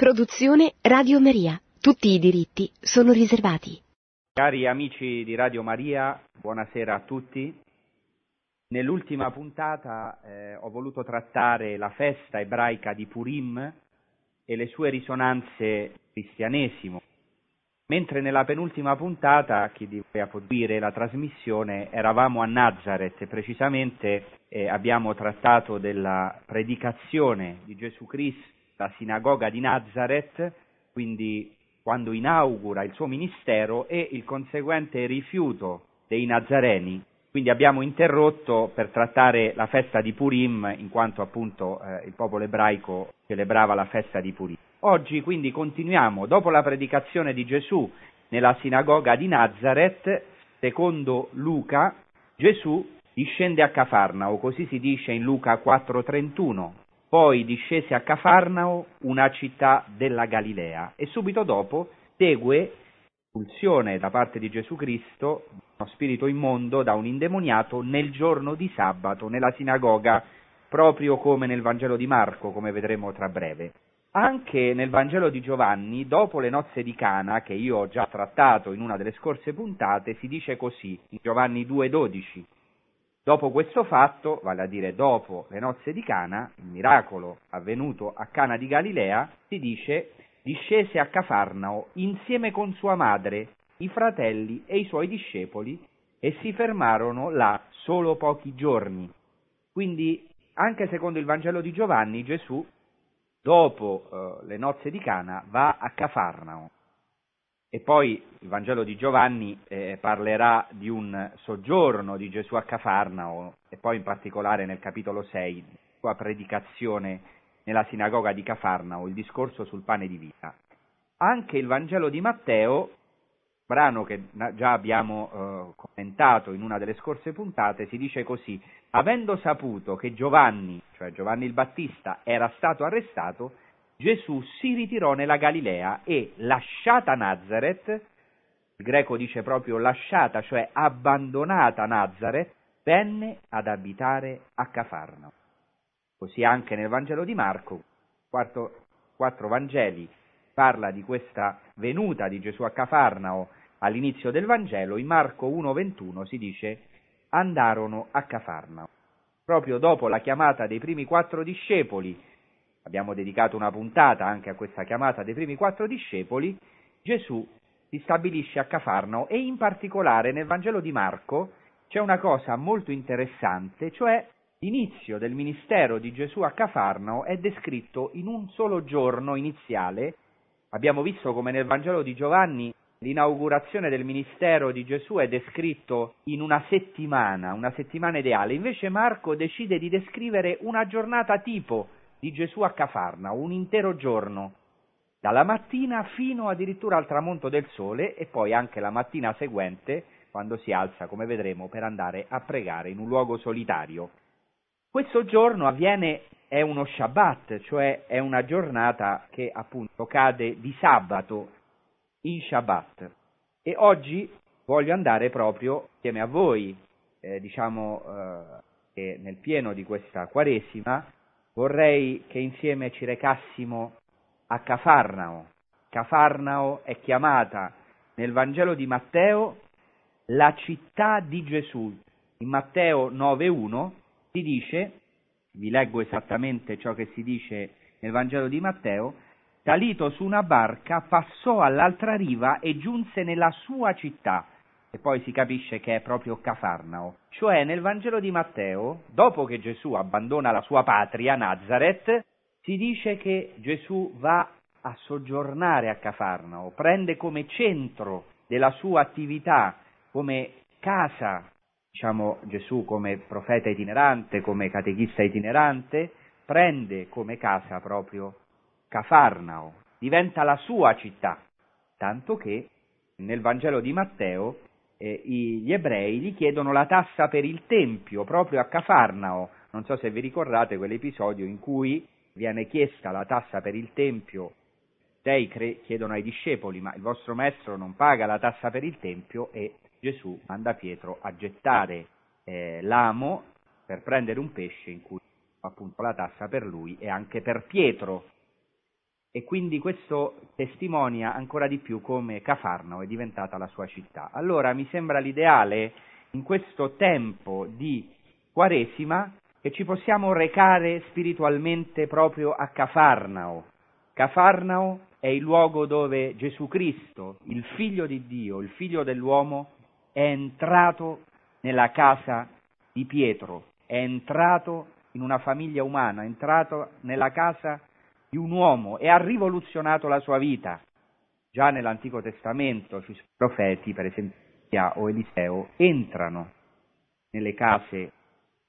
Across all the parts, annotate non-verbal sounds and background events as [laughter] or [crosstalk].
Produzione Radio Maria. Tutti i diritti sono riservati. Cari amici di Radio Maria, buonasera a tutti. Nell'ultima puntata eh, ho voluto trattare la festa ebraica di Purim e le sue risonanze cristianesimo, mentre nella penultima puntata, chi di voi ha potuto la trasmissione, eravamo a Nazareth e precisamente eh, abbiamo trattato della predicazione di Gesù Cristo la sinagoga di Nazareth, quindi quando inaugura il suo ministero, e il conseguente rifiuto dei Nazareni. Quindi abbiamo interrotto per trattare la festa di Purim, in quanto appunto eh, il popolo ebraico celebrava la festa di Purim. Oggi quindi continuiamo, dopo la predicazione di Gesù nella sinagoga di Nazareth, secondo Luca, Gesù discende a Cafarnao, così si dice in Luca 4:31 poi discese a Cafarnao, una città della Galilea, e subito dopo segue l'espulsione da parte di Gesù Cristo, uno spirito immondo, da un indemoniato nel giorno di sabato nella sinagoga, proprio come nel Vangelo di Marco, come vedremo tra breve. Anche nel Vangelo di Giovanni, dopo le nozze di Cana, che io ho già trattato in una delle scorse puntate, si dice così, in Giovanni 2,12. Dopo questo fatto, vale a dire dopo le nozze di Cana, il miracolo avvenuto a Cana di Galilea, si dice discese a Cafarnao insieme con sua madre, i fratelli e i suoi discepoli e si fermarono là solo pochi giorni. Quindi, anche secondo il Vangelo di Giovanni, Gesù, dopo eh, le nozze di Cana, va a Cafarnao. E poi il Vangelo di Giovanni eh, parlerà di un soggiorno di Gesù a Cafarnao e poi in particolare nel capitolo 6, sua predicazione nella sinagoga di Cafarnao, il discorso sul pane di vita. Anche il Vangelo di Matteo, brano che già abbiamo eh, commentato in una delle scorse puntate, si dice così, avendo saputo che Giovanni, cioè Giovanni il Battista, era stato arrestato, Gesù si ritirò nella Galilea e, lasciata Nazareth, il greco dice proprio lasciata, cioè abbandonata Nazareth, venne ad abitare a Cafarno. Così anche nel Vangelo di Marco, quarto, quattro Vangeli, parla di questa venuta di Gesù a Cafarnao all'inizio del Vangelo, in Marco 1,21 si dice andarono a Cafarnao. Proprio dopo la chiamata dei primi quattro discepoli abbiamo dedicato una puntata anche a questa chiamata dei primi quattro discepoli, Gesù si stabilisce a Cafarnao e in particolare nel Vangelo di Marco c'è una cosa molto interessante, cioè l'inizio del ministero di Gesù a Cafarnao è descritto in un solo giorno iniziale. Abbiamo visto come nel Vangelo di Giovanni l'inaugurazione del ministero di Gesù è descritto in una settimana, una settimana ideale, invece Marco decide di descrivere una giornata tipo di Gesù a Cafarna, un intero giorno, dalla mattina fino addirittura al tramonto del sole e poi anche la mattina seguente, quando si alza, come vedremo, per andare a pregare in un luogo solitario. Questo giorno avviene, è uno Shabbat, cioè è una giornata che appunto cade di sabato in Shabbat. E oggi voglio andare proprio insieme a voi, eh, diciamo eh, nel pieno di questa Quaresima, vorrei che insieme ci recassimo a Cafarnao. Cafarnao è chiamata nel Vangelo di Matteo la città di Gesù. In Matteo 9.1 si dice, vi leggo esattamente ciò che si dice nel Vangelo di Matteo, salito su una barca, passò all'altra riva e giunse nella sua città, e poi si capisce che è proprio Cafarnao. Cioè nel Vangelo di Matteo, dopo che Gesù abbandona la sua patria, Nazareth, si dice che Gesù va a soggiornare a Cafarnao, prende come centro della sua attività, come casa, diciamo Gesù come profeta itinerante, come catechista itinerante, prende come casa proprio Cafarnao, diventa la sua città, tanto che nel Vangelo di Matteo eh, gli ebrei gli chiedono la tassa per il Tempio proprio a Cafarnao. Non so se vi ricordate quell'episodio in cui viene chiesta la tassa per il Tempio. Dei cre- chiedono ai discepoli, ma il vostro maestro non paga la tassa per il Tempio e Gesù manda Pietro a gettare eh, l'amo per prendere un pesce in cui appunto la tassa per lui e anche per Pietro. E quindi questo testimonia ancora di più come Cafarnao è diventata la sua città. Allora mi sembra l'ideale in questo tempo di Quaresima che ci possiamo recare spiritualmente proprio a Cafarnao. Cafarnao è il luogo dove Gesù Cristo, il figlio di Dio, il figlio dell'uomo, è entrato nella casa di Pietro, è entrato in una famiglia umana, è entrato nella casa di un uomo e ha rivoluzionato la sua vita. Già nell'Antico Testamento i profeti, per esempio o Eliseo, entrano nelle case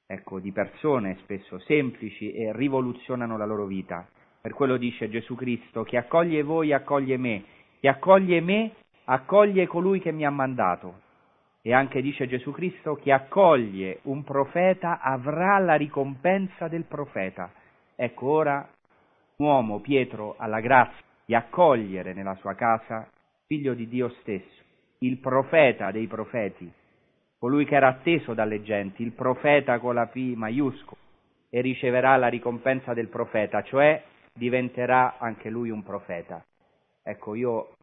ecco, di persone spesso semplici e rivoluzionano la loro vita. Per quello dice Gesù Cristo, chi accoglie voi accoglie me, chi accoglie me accoglie colui che mi ha mandato. E anche dice Gesù Cristo, chi accoglie un profeta avrà la ricompensa del profeta. Ecco ora uomo, Pietro, ha la grazia di accogliere nella sua casa figlio di Dio stesso, il profeta dei profeti, colui che era atteso dalle genti, il profeta con la P maiuscola, e riceverà la ricompensa del profeta, cioè diventerà anche lui un profeta. Ecco, io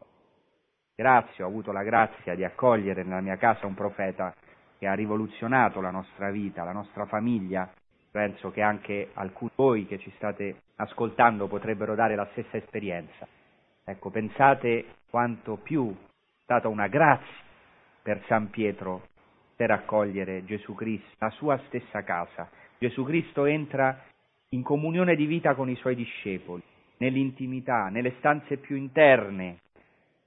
grazie, ho avuto la grazia di accogliere nella mia casa un profeta che ha rivoluzionato la nostra vita, la nostra famiglia, penso che anche alcuni di voi che ci state ascoltando potrebbero dare la stessa esperienza. Ecco, pensate quanto più è stata una grazia per San Pietro per accogliere Gesù Cristo, la sua stessa casa. Gesù Cristo entra in comunione di vita con i suoi discepoli, nell'intimità, nelle stanze più interne,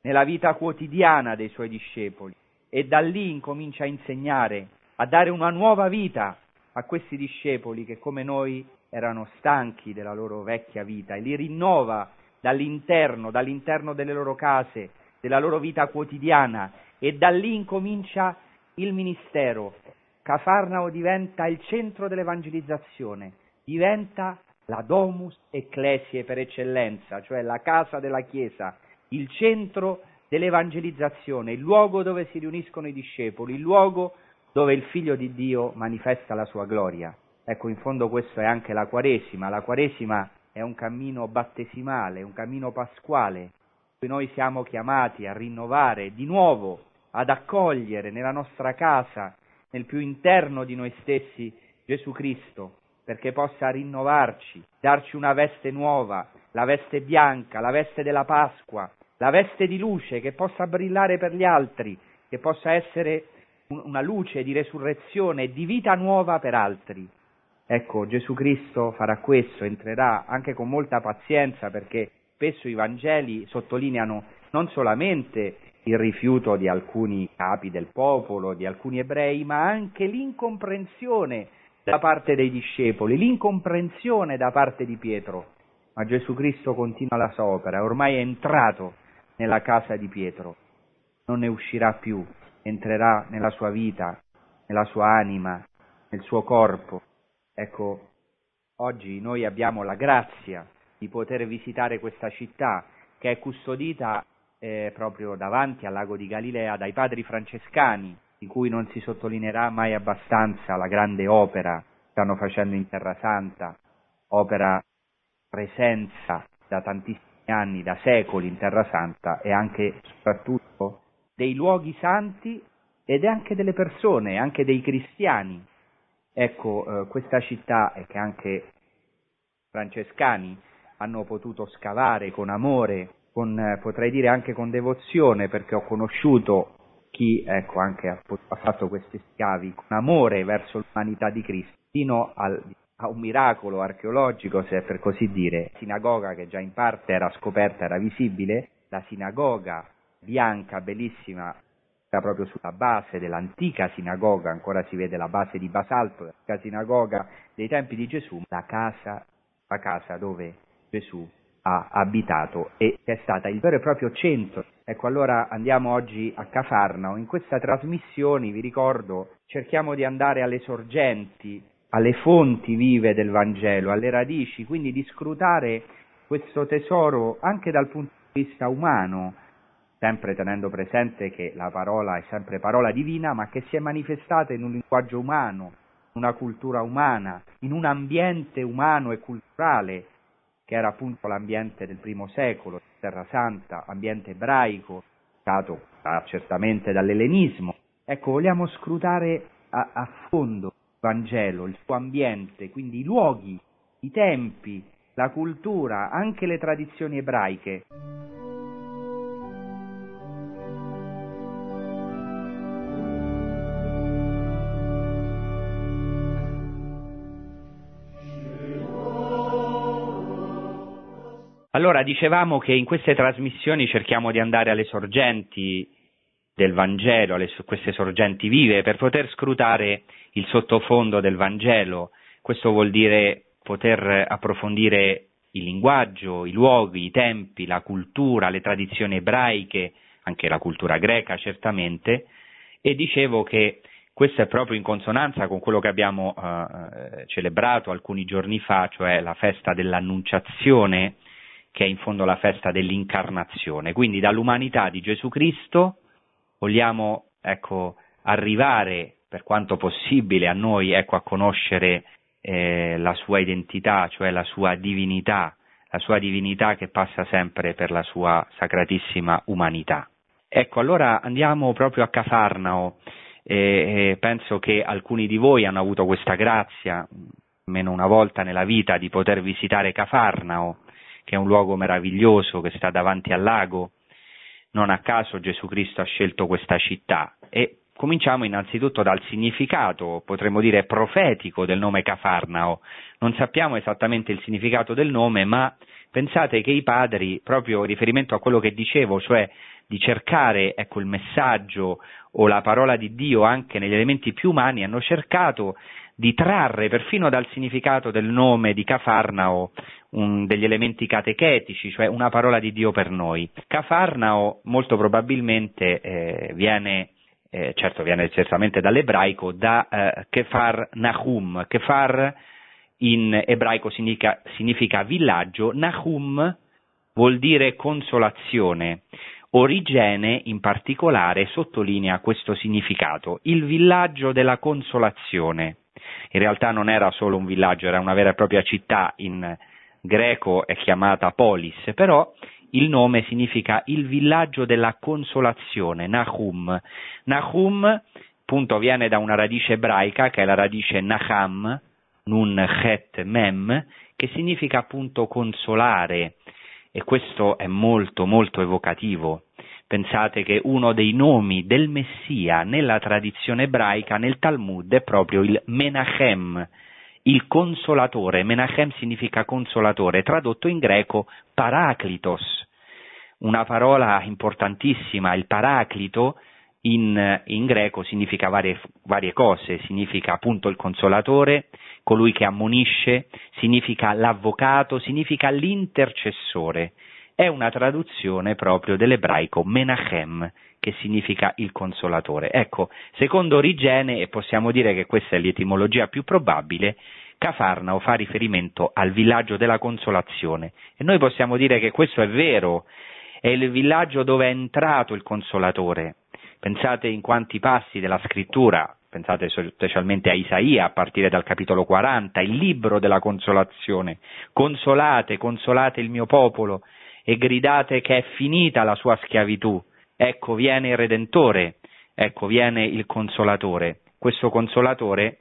nella vita quotidiana dei suoi discepoli e da lì incomincia a insegnare, a dare una nuova vita a questi discepoli che come noi erano stanchi della loro vecchia vita e li rinnova dall'interno, dall'interno delle loro case, della loro vita quotidiana e da lì incomincia il ministero. Cafarnao diventa il centro dell'evangelizzazione, diventa la domus ecclesie per eccellenza, cioè la casa della Chiesa, il centro dell'evangelizzazione, il luogo dove si riuniscono i discepoli, il luogo dove il Figlio di Dio manifesta la sua gloria. Ecco, in fondo questo è anche la Quaresima. La Quaresima è un cammino battesimale, un cammino pasquale, noi siamo chiamati a rinnovare di nuovo, ad accogliere nella nostra casa, nel più interno di noi stessi, Gesù Cristo, perché possa rinnovarci, darci una veste nuova, la veste bianca, la veste della Pasqua, la veste di luce che possa brillare per gli altri, che possa essere una luce di resurrezione e di vita nuova per altri. Ecco, Gesù Cristo farà questo, entrerà anche con molta pazienza perché spesso i Vangeli sottolineano non solamente il rifiuto di alcuni capi del popolo, di alcuni ebrei, ma anche l'incomprensione da parte dei discepoli, l'incomprensione da parte di Pietro. Ma Gesù Cristo continua la sua opera, ormai è entrato nella casa di Pietro, non ne uscirà più, entrerà nella sua vita, nella sua anima, nel suo corpo. Ecco, oggi noi abbiamo la grazia di poter visitare questa città che è custodita eh, proprio davanti al lago di Galilea dai padri francescani, di cui non si sottolineerà mai abbastanza la grande opera che stanno facendo in Terra Santa, opera presenza da tantissimi anni, da secoli in Terra Santa e anche soprattutto dei luoghi santi ed anche delle persone, anche dei cristiani. Ecco, eh, questa città che anche francescani hanno potuto scavare con amore, con, eh, potrei dire anche con devozione, perché ho conosciuto chi ecco, anche ha, ha fatto questi scavi con amore verso l'umanità di Cristo, fino al, a un miracolo archeologico, se per così dire, sinagoga che già in parte era scoperta, era visibile, la sinagoga bianca, bellissima, proprio sulla base dell'antica sinagoga, ancora si vede la base di basalto della sinagoga dei tempi di Gesù, la casa, la casa dove Gesù ha abitato e è stata il vero e proprio centro. Ecco, allora andiamo oggi a Cafarnao. In questa trasmissione, vi ricordo, cerchiamo di andare alle sorgenti, alle fonti vive del Vangelo, alle radici, quindi di scrutare questo tesoro anche dal punto di vista umano, sempre tenendo presente che la parola è sempre parola divina, ma che si è manifestata in un linguaggio umano, in una cultura umana, in un ambiente umano e culturale che era appunto l'ambiente del primo secolo, Terra Santa, ambiente ebraico, stato certamente dall'ellenismo. Ecco, vogliamo scrutare a, a fondo il Vangelo, il suo ambiente, quindi i luoghi, i tempi, la cultura, anche le tradizioni ebraiche. Allora, dicevamo che in queste trasmissioni cerchiamo di andare alle sorgenti del Vangelo, alle, queste sorgenti vive, per poter scrutare il sottofondo del Vangelo. Questo vuol dire poter approfondire il linguaggio, i luoghi, i tempi, la cultura, le tradizioni ebraiche, anche la cultura greca certamente, e dicevo che questo è proprio in consonanza con quello che abbiamo eh, celebrato alcuni giorni fa, cioè la festa dell'Annunciazione, che è in fondo la festa dell'incarnazione. Quindi dall'umanità di Gesù Cristo vogliamo ecco, arrivare per quanto possibile a noi ecco, a conoscere eh, la sua identità, cioè la sua divinità, la sua divinità che passa sempre per la sua sacratissima umanità. Ecco, allora andiamo proprio a Cafarnao. e penso che alcuni di voi hanno avuto questa grazia, almeno una volta nella vita, di poter visitare Cafarnao che è un luogo meraviglioso che sta davanti al lago. Non a caso Gesù Cristo ha scelto questa città e cominciamo innanzitutto dal significato, potremmo dire profetico del nome Cafarnao. Non sappiamo esattamente il significato del nome, ma pensate che i padri, proprio in riferimento a quello che dicevo, cioè di cercare ecco, il messaggio o la parola di Dio anche negli elementi più umani, hanno cercato di trarre perfino dal significato del nome di Cafarnao un, degli elementi catechetici, cioè una parola di Dio per noi. Cafarnao molto probabilmente eh, viene, eh, certo viene certamente dall'ebraico, da eh, Kefar Nahum. Kefar in ebraico significa, significa villaggio, Nahum vuol dire consolazione. Origene in particolare sottolinea questo significato, il villaggio della consolazione. In realtà non era solo un villaggio, era una vera e propria città in greco è chiamata Polis, però il nome significa il villaggio della consolazione, Nahum. Nahum appunto viene da una radice ebraica che è la radice Naham, Nun Het Mem, che significa appunto consolare e questo è molto molto evocativo. Pensate che uno dei nomi del Messia nella tradizione ebraica, nel Talmud, è proprio il Menachem, il consolatore, Menachem significa consolatore, tradotto in greco paraclitos, una parola importantissima, il paraclito in, in greco significa varie, varie cose, significa appunto il consolatore, colui che ammonisce, significa l'avvocato, significa l'intercessore. È una traduzione proprio dell'ebraico Menachem, che significa il consolatore. Ecco, secondo Origene, e possiamo dire che questa è l'etimologia più probabile, Cafarnao fa riferimento al villaggio della consolazione e noi possiamo dire che questo è vero, è il villaggio dove è entrato il consolatore. Pensate in quanti passi della scrittura, pensate specialmente a Isaia a partire dal capitolo 40, il libro della consolazione. Consolate, consolate il mio popolo e gridate che è finita la sua schiavitù. Ecco viene il Redentore, ecco viene il Consolatore. Questo Consolatore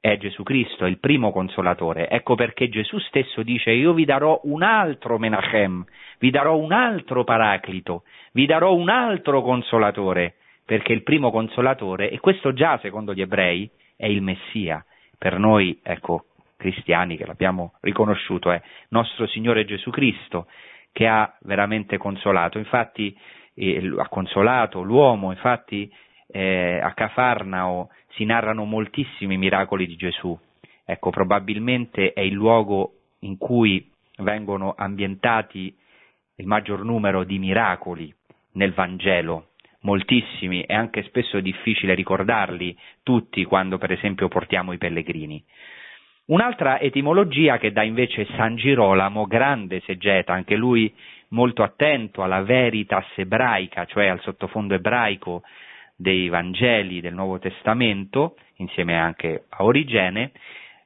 è Gesù Cristo, il primo Consolatore. Ecco perché Gesù stesso dice io vi darò un altro Menachem, vi darò un altro Paraclito, vi darò un altro Consolatore, perché il primo Consolatore, e questo già secondo gli ebrei, è il Messia. Per noi, ecco, cristiani che l'abbiamo riconosciuto, è nostro Signore Gesù Cristo che ha veramente consolato. Infatti eh, ha consolato l'uomo, infatti eh, a Cafarnao si narrano moltissimi miracoli di Gesù. Ecco, probabilmente è il luogo in cui vengono ambientati il maggior numero di miracoli nel Vangelo, moltissimi e anche spesso è difficile ricordarli tutti quando per esempio portiamo i pellegrini. Un'altra etimologia che dà invece San Girolamo, grande esegeta, anche lui molto attento alla veritas ebraica, cioè al sottofondo ebraico dei Vangeli del Nuovo Testamento, insieme anche a Origene,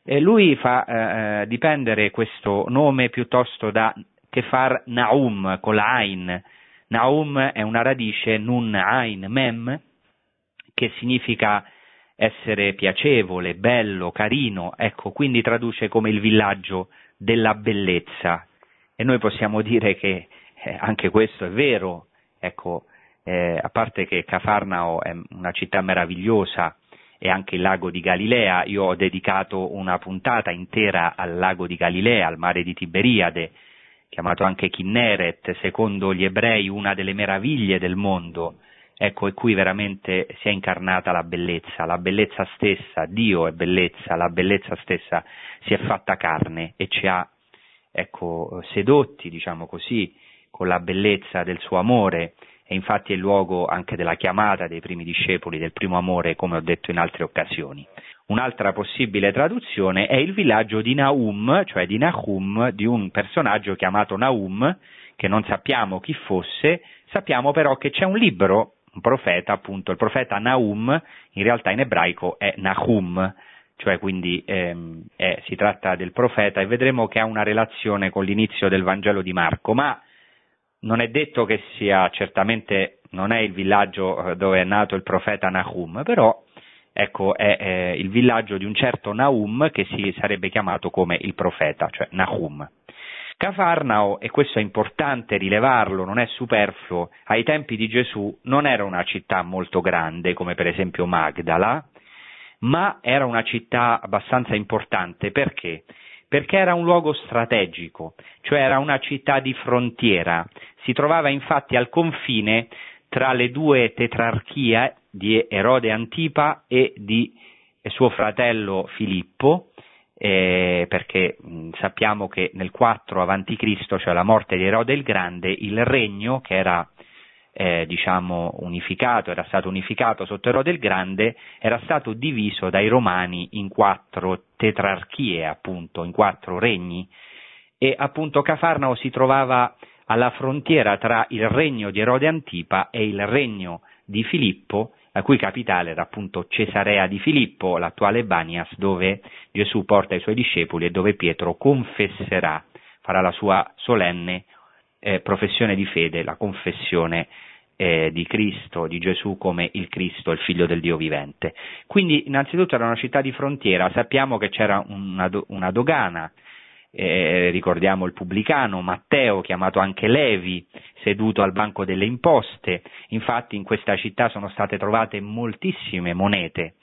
eh, lui fa eh, eh dipendere questo nome piuttosto da Kefar Naum con la Ain. Naum è una radice Nun Ain Mem che significa essere piacevole, bello, carino, ecco, quindi traduce come il villaggio della bellezza. E noi possiamo dire che eh, anche questo è vero, ecco, eh, a parte che Cafarnao è una città meravigliosa e anche il lago di Galilea, io ho dedicato una puntata intera al lago di Galilea, al mare di Tiberiade, chiamato anche Kinneret, secondo gli ebrei una delle meraviglie del mondo, ecco, e qui veramente si è incarnata la bellezza, la bellezza stessa, Dio è bellezza, la bellezza stessa si è fatta carne e ci ha, ecco, sedotti, diciamo così, con la bellezza del suo amore, e infatti è il luogo anche della chiamata dei primi discepoli, del primo amore, come ho detto in altre occasioni. Un'altra possibile traduzione è il villaggio di Naum, cioè di Nahum, di un personaggio chiamato Naum, che non sappiamo chi fosse, sappiamo però che c'è un libro, un profeta, appunto, il profeta Naum, in realtà in ebraico è Nahum, cioè quindi ehm, è, si tratta del profeta e vedremo che ha una relazione con l'inizio del Vangelo di Marco, ma non è detto che sia certamente, non è il villaggio eh, dove è nato il profeta Nahum, però ecco, è, è il villaggio di un certo Naum che si sarebbe chiamato come il profeta, cioè Nahum. Cafarnao, e questo è importante rilevarlo, non è superfluo, ai tempi di Gesù non era una città molto grande come per esempio Magdala, ma era una città abbastanza importante perché? Perché era un luogo strategico, cioè era una città di frontiera, si trovava infatti al confine tra le due tetrarchie di Erode Antipa e di suo fratello Filippo, eh, perché mh, sappiamo che nel 4 a.C., cioè la morte di Erode il Grande, il regno che era eh, diciamo unificato, era stato unificato sotto Erode il Grande, era stato diviso dai romani in quattro tetrarchie, appunto, in quattro regni, e appunto Cafarnao si trovava alla frontiera tra il regno di Erode Antipa e il regno di Filippo, la cui capitale era appunto Cesarea di Filippo, l'attuale Banias, dove Gesù porta i suoi discepoli e dove Pietro confesserà, farà la sua solenne eh, professione di fede, la confessione eh, di Cristo, di Gesù come il Cristo, il figlio del Dio vivente. Quindi innanzitutto era una città di frontiera, sappiamo che c'era una, una dogana, eh, ricordiamo il pubblicano Matteo, chiamato anche Levi, seduto al banco delle imposte, infatti in questa città sono state trovate moltissime monete,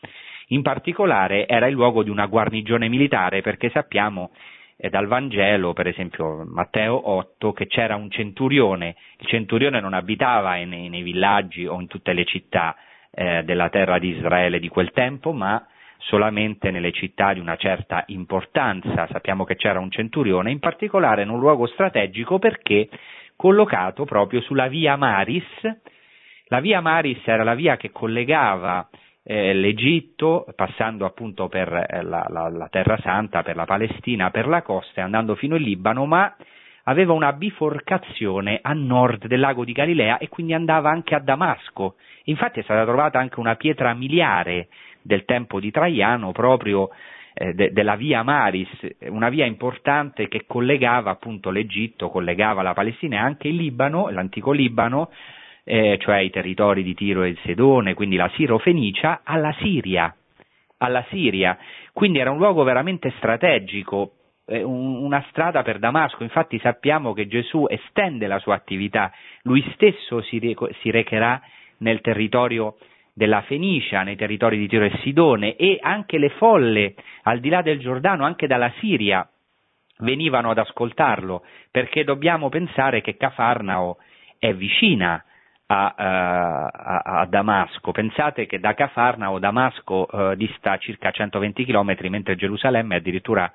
in particolare era il luogo di una guarnigione militare perché sappiamo eh, dal Vangelo, per esempio Matteo 8, che c'era un centurione, il centurione non abitava nei, nei villaggi o in tutte le città eh, della terra di Israele di quel tempo, ma solamente nelle città di una certa importanza. Sappiamo che c'era un centurione, in particolare in un luogo strategico perché collocato proprio sulla via Maris. La via Maris era la via che collegava eh, l'Egitto, passando appunto per eh, la, la, la, Terra Santa, per la Palestina, per la costa e andando fino in Libano, ma aveva una biforcazione a nord del lago di Galilea e quindi andava anche a Damasco. Infatti è stata trovata anche una pietra miliare del tempo di Traiano proprio eh, de, della via Maris, una via importante che collegava appunto l'Egitto, collegava la Palestina e anche il Libano, l'antico Libano, eh, cioè i territori di Tiro e Sedone, quindi la Siro-Fenicia, alla Siria, alla Siria. Quindi era un luogo veramente strategico, eh, un, una strada per Damasco. Infatti sappiamo che Gesù estende la sua attività, lui stesso si, re- si recherà nel territorio della Fenicia, nei territori di Tiro e Sidone e anche le folle al di là del Giordano, anche dalla Siria, venivano ad ascoltarlo, perché dobbiamo pensare che Cafarnao è vicina a, eh, a, a Damasco. Pensate che da Cafarnao Damasco uh, dista circa 120 km, mentre Gerusalemme è addirittura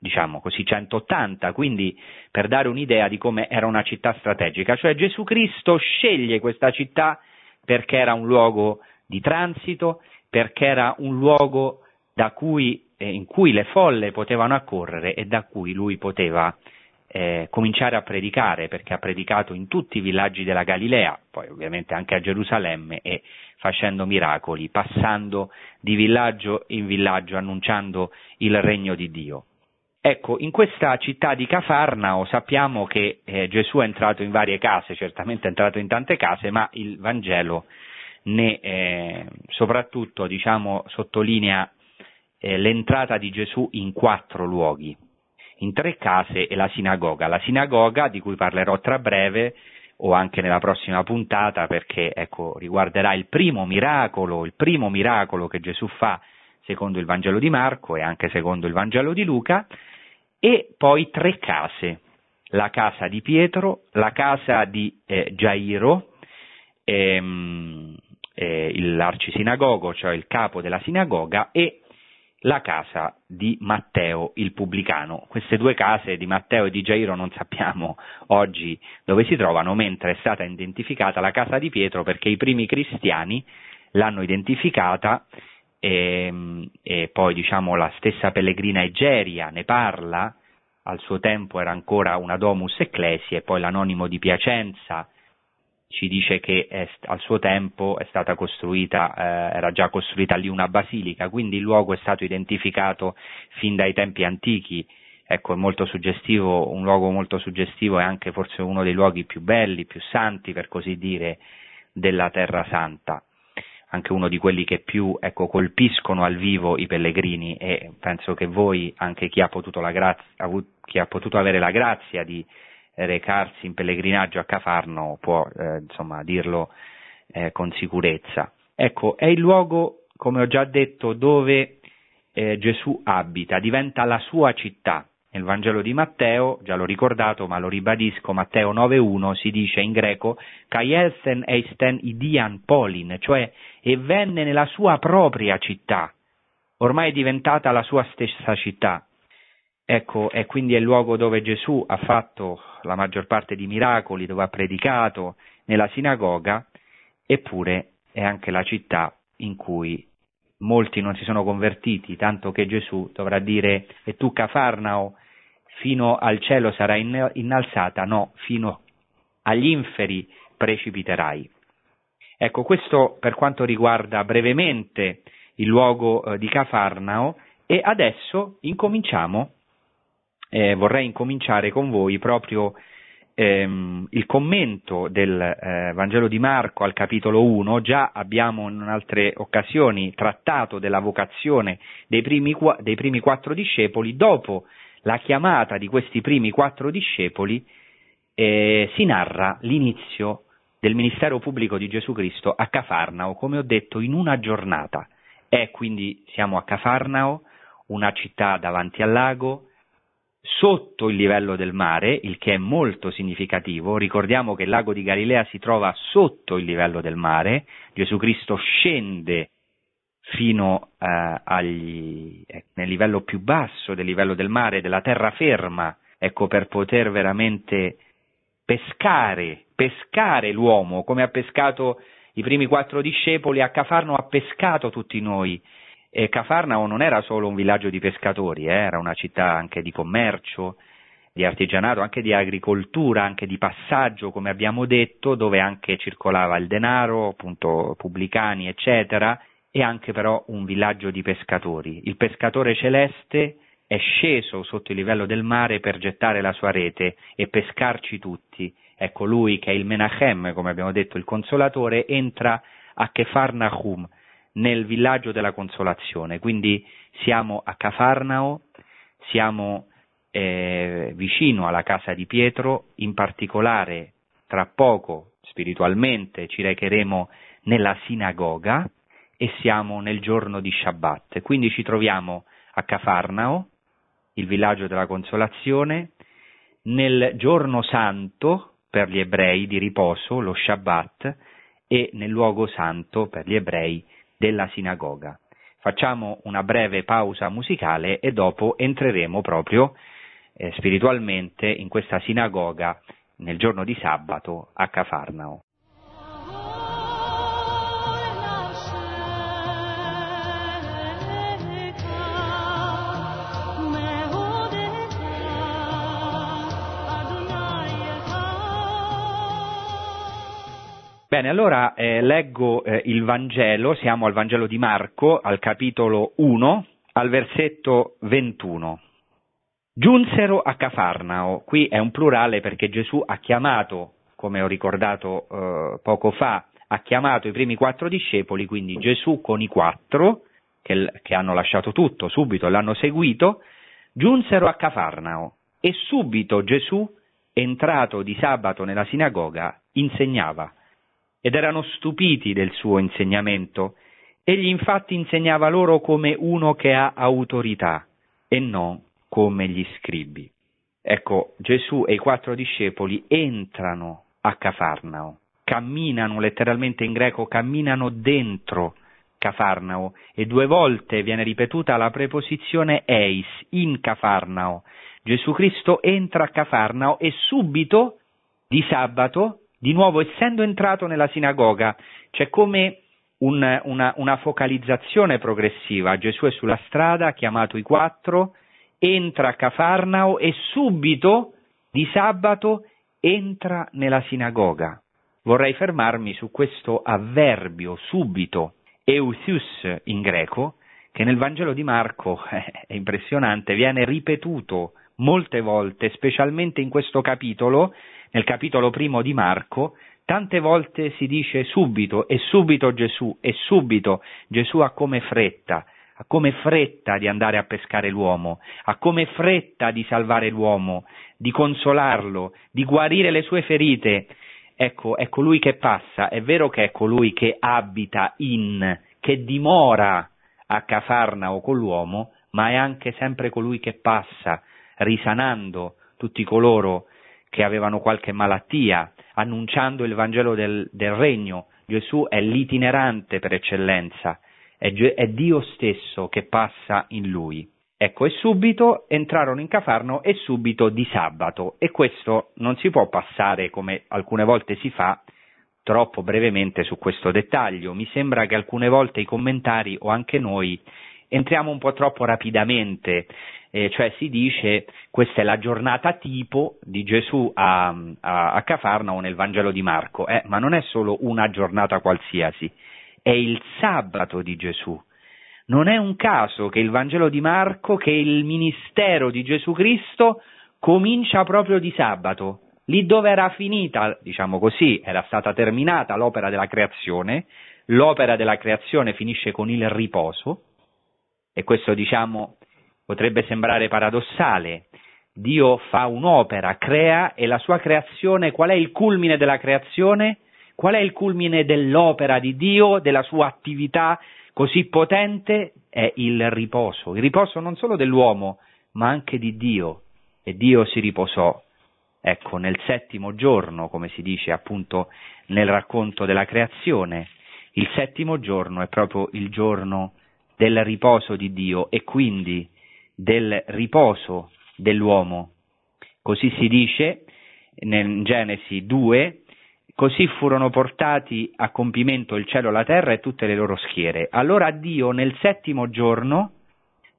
diciamo così 180, quindi per dare un'idea di come era una città strategica, cioè Gesù Cristo sceglie questa città perché era un luogo di transito, perché era un luogo cui, eh, in cui le folle potevano accorrere e da cui lui poteva eh, cominciare a predicare, perché ha predicato in tutti i villaggi della Galilea, poi ovviamente anche a Gerusalemme e facendo miracoli, passando di villaggio in villaggio, annunciando il regno di Dio. Ecco, in questa città di Cafarnao sappiamo che eh, Gesù è entrato in varie case, certamente è entrato in tante case, ma il Vangelo ne eh, soprattutto diciamo, sottolinea eh, l'entrata di Gesù in quattro luoghi, in tre case e la sinagoga. La sinagoga, di cui parlerò tra breve, o anche nella prossima puntata, perché ecco, riguarderà il primo miracolo, il primo miracolo che Gesù fa secondo il Vangelo di Marco e anche secondo il Vangelo di Luca, e poi tre case, la casa di Pietro, la casa di eh, Gairo, ehm, eh, l'arcisinagogo, cioè il capo della sinagoga, e la casa di Matteo il pubblicano. Queste due case di Matteo e di Gairo non sappiamo oggi dove si trovano, mentre è stata identificata la casa di Pietro perché i primi cristiani l'hanno identificata e, ehm, e poi diciamo la stessa Pellegrina Egeria ne parla, al suo tempo era ancora una domus ecclesia e poi l'anonimo di Piacenza ci dice che è, al suo tempo costruita, eh, era già costruita lì una basilica, quindi il luogo è stato identificato fin dai tempi antichi, ecco è molto suggestivo, un luogo molto suggestivo e anche forse uno dei luoghi più belli, più santi per così dire, della Terra Santa, anche uno di quelli che più ecco, colpiscono al vivo i pellegrini e penso che voi, anche chi ha potuto, grazia, chi ha potuto avere la grazia di recarsi in pellegrinaggio a Cafarno può eh, insomma, dirlo eh, con sicurezza. Ecco, è il luogo, come ho già detto, dove eh, Gesù abita, diventa la sua città. Nel Vangelo di Matteo, già l'ho ricordato, ma lo ribadisco, Matteo 9.1 si dice in greco Kaielsen eisten idian polin, cioè e venne nella sua propria città, ormai è diventata la sua stessa città. Ecco, e quindi è il luogo dove Gesù ha fatto la maggior parte di miracoli, dove ha predicato nella sinagoga, eppure è anche la città in cui molti non si sono convertiti, tanto che Gesù dovrà dire e tu Cafarnao fino al cielo sarai innalzata, no, fino agli inferi precipiterai. Ecco, questo per quanto riguarda brevemente il luogo eh, di Cafarnao e adesso incominciamo eh, vorrei incominciare con voi proprio ehm, il commento del eh, Vangelo di Marco al capitolo 1, già abbiamo in altre occasioni trattato della vocazione dei primi, dei primi quattro discepoli, dopo la chiamata di questi primi quattro discepoli eh, si narra l'inizio del ministero pubblico di Gesù Cristo a Cafarnao, come ho detto, in una giornata. È quindi siamo a Cafarnao, una città davanti al lago, sotto il livello del mare, il che è molto significativo. Ricordiamo che il lago di Galilea si trova sotto il livello del mare, Gesù Cristo scende fino eh, agli, eh, nel livello più basso del livello del mare, della terraferma, ecco per poter veramente pescare, pescare l'uomo, come ha pescato i primi quattro discepoli, a Cafarno ha pescato tutti noi, e Cafarnao non era solo un villaggio di pescatori, eh, era una città anche di commercio, di artigianato, anche di agricoltura, anche di passaggio, come abbiamo detto, dove anche circolava il denaro, appunto pubblicani, eccetera, e anche però un villaggio di pescatori. Il pescatore celeste è sceso sotto il livello del mare per gettare la sua rete e pescarci tutti. Ecco lui che è il Menachem, come abbiamo detto, il consolatore, entra a Kefarnachum, nel villaggio della consolazione, quindi siamo a Cafarnao, siamo eh, vicino alla casa di Pietro, in particolare tra poco spiritualmente ci recheremo nella sinagoga e siamo nel giorno di Shabbat, quindi ci troviamo a Cafarnao, il villaggio della consolazione, nel giorno santo per gli ebrei di riposo, lo Shabbat, e nel luogo santo per gli ebrei della sinagoga. Facciamo una breve pausa musicale e dopo entreremo proprio eh, spiritualmente in questa sinagoga nel giorno di sabato a Cafarnao. Bene, allora eh, leggo eh, il Vangelo, siamo al Vangelo di Marco, al capitolo 1, al versetto 21. Giunsero a Cafarnao, qui è un plurale perché Gesù ha chiamato, come ho ricordato eh, poco fa, ha chiamato i primi quattro discepoli, quindi Gesù con i quattro, che, che hanno lasciato tutto subito, l'hanno seguito, giunsero a Cafarnao e subito Gesù, entrato di sabato nella sinagoga, insegnava ed erano stupiti del suo insegnamento. Egli infatti insegnava loro come uno che ha autorità e non come gli scribi. Ecco, Gesù e i quattro discepoli entrano a Cafarnao, camminano letteralmente in greco, camminano dentro Cafarnao e due volte viene ripetuta la preposizione eis, in Cafarnao. Gesù Cristo entra a Cafarnao e subito di sabato di nuovo, essendo entrato nella sinagoga, c'è come un, una, una focalizzazione progressiva. Gesù è sulla strada, ha chiamato i quattro, entra a Cafarnao e subito, di sabato, entra nella sinagoga. Vorrei fermarmi su questo avverbio subito, eusius in greco, che nel Vangelo di Marco [laughs] è impressionante, viene ripetuto molte volte, specialmente in questo capitolo, nel capitolo primo di Marco, tante volte si dice subito, e subito Gesù, e subito Gesù ha come fretta, ha come fretta di andare a pescare l'uomo, ha come fretta di salvare l'uomo, di consolarlo, di guarire le sue ferite. Ecco, è colui che passa, è vero che è colui che abita in, che dimora a Cafarnao con l'uomo, ma è anche sempre colui che passa, risanando tutti coloro che avevano qualche malattia, annunciando il Vangelo del, del regno. Gesù è l'itinerante per eccellenza, è, è Dio stesso che passa in lui. Ecco, e subito entrarono in Cafarno e subito di sabato, e questo non si può passare come alcune volte si fa troppo brevemente su questo dettaglio. Mi sembra che alcune volte i commentari o anche noi entriamo un po' troppo rapidamente eh, cioè si dice questa è la giornata tipo di Gesù a, a, a Cafarnao nel Vangelo di Marco, eh, ma non è solo una giornata qualsiasi, è il sabato di Gesù. Non è un caso che il Vangelo di Marco, che il ministero di Gesù Cristo comincia proprio di sabato, lì dove era finita, diciamo così, era stata terminata l'opera della creazione, l'opera della creazione finisce con il riposo, e questo diciamo Potrebbe sembrare paradossale. Dio fa un'opera, crea e la sua creazione, qual è il culmine della creazione? Qual è il culmine dell'opera di Dio, della sua attività così potente? È il riposo, il riposo non solo dell'uomo, ma anche di Dio. E Dio si riposò, ecco, nel settimo giorno, come si dice appunto nel racconto della creazione. Il settimo giorno è proprio il giorno del riposo di Dio e quindi del riposo dell'uomo. Così si dice in Genesi 2, così furono portati a compimento il cielo, la terra e tutte le loro schiere. Allora Dio nel settimo giorno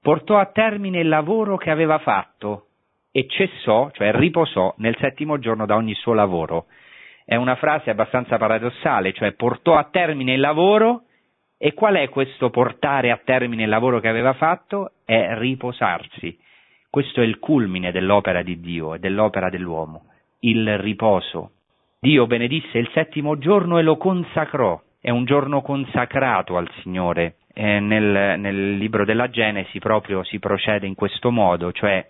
portò a termine il lavoro che aveva fatto e cessò, cioè riposò nel settimo giorno da ogni suo lavoro. È una frase abbastanza paradossale, cioè portò a termine il lavoro e qual è questo portare a termine il lavoro che aveva fatto? È riposarsi. Questo è il culmine dell'opera di Dio e dell'opera dell'uomo, il riposo. Dio benedisse il settimo giorno e lo consacrò, è un giorno consacrato al Signore. Eh, nel, nel libro della Genesi proprio si procede in questo modo, cioè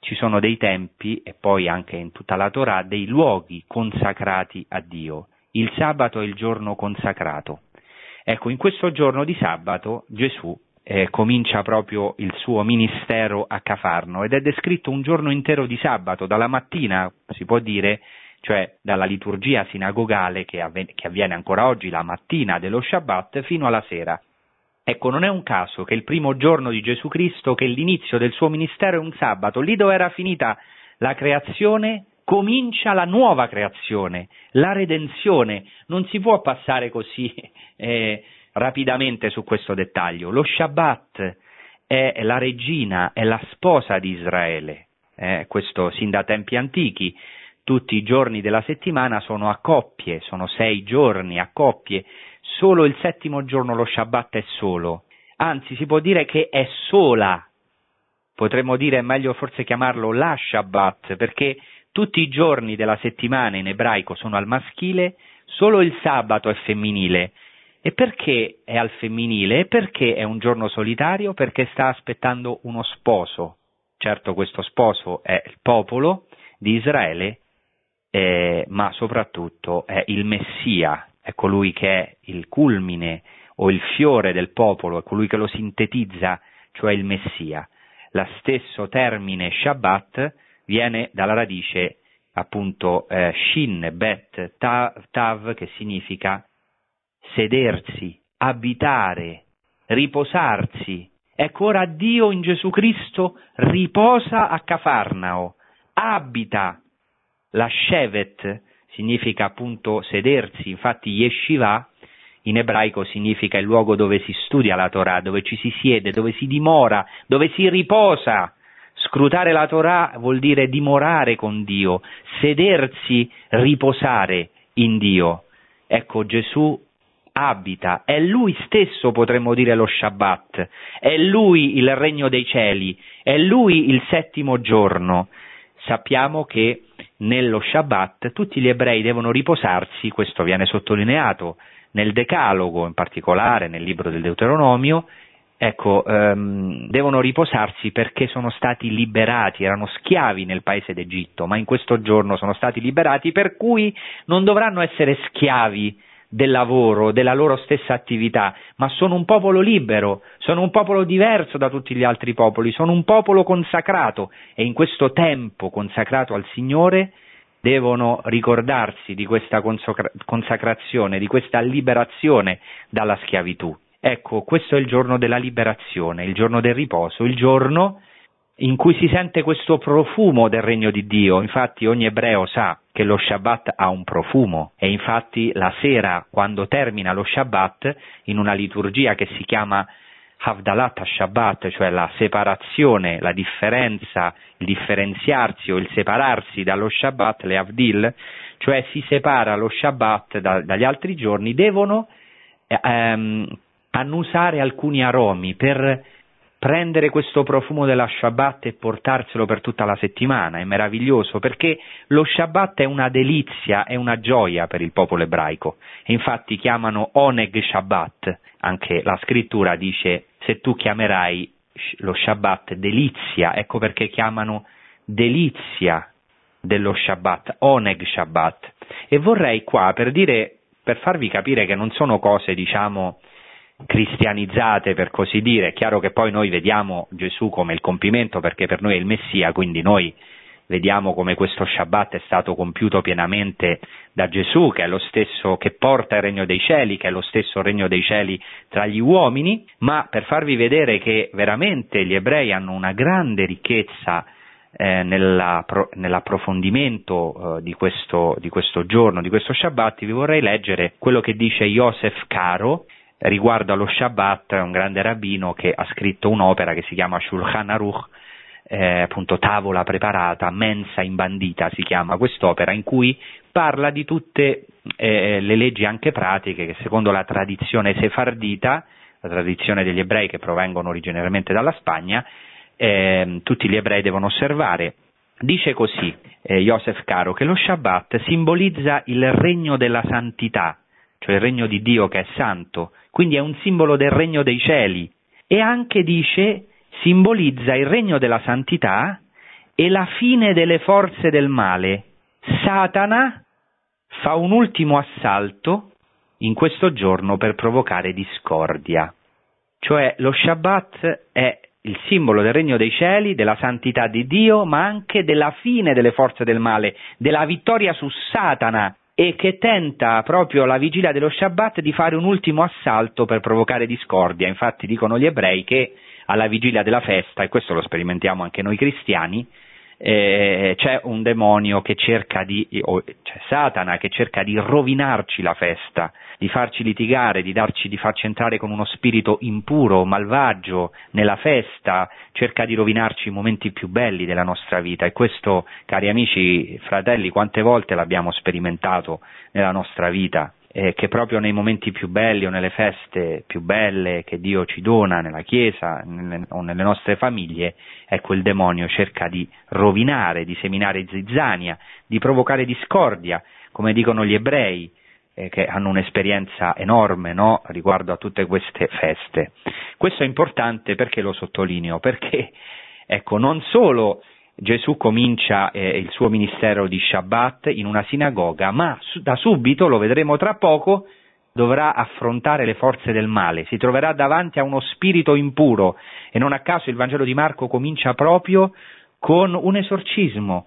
ci sono dei tempi e poi anche in tutta la Torah dei luoghi consacrati a Dio. Il sabato è il giorno consacrato. Ecco, in questo giorno di sabato Gesù eh, comincia proprio il suo ministero a Cafarno ed è descritto un giorno intero di sabato, dalla mattina, si può dire, cioè dalla liturgia sinagogale che, avven- che avviene ancora oggi, la mattina dello Shabbat, fino alla sera. Ecco, non è un caso che il primo giorno di Gesù Cristo, che l'inizio del suo ministero è un sabato, lì dove era finita la creazione, comincia la nuova creazione, la redenzione. Non si può passare così [laughs] eh, rapidamente su questo dettaglio. Lo Shabbat è la regina, è la sposa di Israele, eh, questo sin da tempi antichi. tutti i giorni della settimana sono a coppie, sono sei giorni a coppie, solo il settimo giorno lo Shabbat è solo, anzi si può dire che è sola, potremmo dire è meglio forse chiamarlo la Shabbat, perché tutti i giorni della settimana in ebraico sono al maschile, solo il sabato è femminile. E perché è al femminile? Perché è un giorno solitario? Perché sta aspettando uno sposo. Certo questo sposo è il popolo di Israele, eh, ma soprattutto è il Messia, è colui che è il culmine o il fiore del popolo, è colui che lo sintetizza, cioè il Messia. Lo stesso termine Shabbat viene dalla radice appunto eh, Shin, Bet, Tav, che significa sedersi, abitare, riposarsi. Ecco ora Dio in Gesù Cristo riposa a Cafarnao, abita. La Shevet significa appunto sedersi, infatti Yeshiva in ebraico significa il luogo dove si studia la Torah, dove ci si siede, dove si dimora, dove si riposa. Scrutare la Torah vuol dire dimorare con Dio, sedersi, riposare in Dio. Ecco, Gesù abita, è Lui stesso potremmo dire lo Shabbat, è Lui il regno dei cieli, è Lui il settimo giorno. Sappiamo che nello Shabbat tutti gli ebrei devono riposarsi, questo viene sottolineato nel Decalogo, in particolare nel libro del Deuteronomio, ecco, ehm, devono riposarsi perché sono stati liberati, erano schiavi nel paese d'Egitto, ma in questo giorno sono stati liberati, per cui non dovranno essere schiavi del lavoro, della loro stessa attività, ma sono un popolo libero, sono un popolo diverso da tutti gli altri popoli, sono un popolo consacrato e in questo tempo consacrato al Signore devono ricordarsi di questa consacrazione, di questa liberazione dalla schiavitù. Ecco, questo è il giorno della liberazione, il giorno del riposo, il giorno in cui si sente questo profumo del regno di Dio. Infatti ogni ebreo sa che lo Shabbat ha un profumo e infatti la sera, quando termina lo Shabbat, in una liturgia che si chiama Havdalat Shabbat, cioè la separazione, la differenza, il differenziarsi o il separarsi dallo Shabbat, le Avdil, cioè si separa lo Shabbat da, dagli altri giorni, devono ehm, annusare alcuni aromi per prendere questo profumo della Shabbat e portarselo per tutta la settimana, è meraviglioso perché lo Shabbat è una delizia, è una gioia per il popolo ebraico. E infatti chiamano Oneg Shabbat, anche la scrittura dice se tu chiamerai lo Shabbat delizia, ecco perché chiamano delizia dello Shabbat, Oneg Shabbat. E vorrei qua per dire, per farvi capire che non sono cose, diciamo, cristianizzate per così dire, è chiaro che poi noi vediamo Gesù come il compimento perché per noi è il Messia, quindi noi vediamo come questo Shabbat è stato compiuto pienamente da Gesù, che è lo stesso che porta il regno dei cieli, che è lo stesso regno dei cieli tra gli uomini, ma per farvi vedere che veramente gli ebrei hanno una grande ricchezza eh, nella, pro, nell'approfondimento eh, di, questo, di, questo, giorno, di questo Shabbat, vi vorrei leggere quello che dice Yosef Caro, riguardo allo Shabbat, un grande rabbino che ha scritto un'opera che si chiama Shulchan Aruch, eh, appunto tavola preparata, mensa imbandita si chiama quest'opera, in cui parla di tutte eh, le leggi anche pratiche che secondo la tradizione sefardita, la tradizione degli ebrei che provengono originariamente dalla Spagna, eh, tutti gli ebrei devono osservare. Dice così eh, Joseph Caro che lo Shabbat simbolizza il regno della santità, cioè il regno di Dio che è santo, quindi è un simbolo del regno dei cieli e anche dice simbolizza il regno della santità e la fine delle forze del male. Satana fa un ultimo assalto in questo giorno per provocare discordia. Cioè lo Shabbat è il simbolo del regno dei cieli, della santità di Dio, ma anche della fine delle forze del male, della vittoria su Satana e che tenta proprio la vigilia dello Shabbat di fare un ultimo assalto per provocare discordia. Infatti dicono gli ebrei che alla vigilia della festa, e questo lo sperimentiamo anche noi cristiani, eh, c'è un demonio che cerca di, o c'è Satana che cerca di rovinarci la festa, di farci litigare, di, darci, di farci entrare con uno spirito impuro, malvagio nella festa, cerca di rovinarci i momenti più belli della nostra vita. E questo, cari amici, fratelli, quante volte l'abbiamo sperimentato nella nostra vita eh, che proprio nei momenti più belli o nelle feste più belle che Dio ci dona nella Chiesa nelle, o nelle nostre famiglie, ecco il demonio cerca di rovinare, di seminare zizzania, di provocare discordia, come dicono gli ebrei, eh, che hanno un'esperienza enorme no? riguardo a tutte queste feste. Questo è importante perché lo sottolineo? Perché ecco, non solo Gesù comincia eh, il suo ministero di Shabbat in una sinagoga, ma su, da subito, lo vedremo tra poco, dovrà affrontare le forze del male, si troverà davanti a uno spirito impuro e non a caso il Vangelo di Marco comincia proprio con un esorcismo,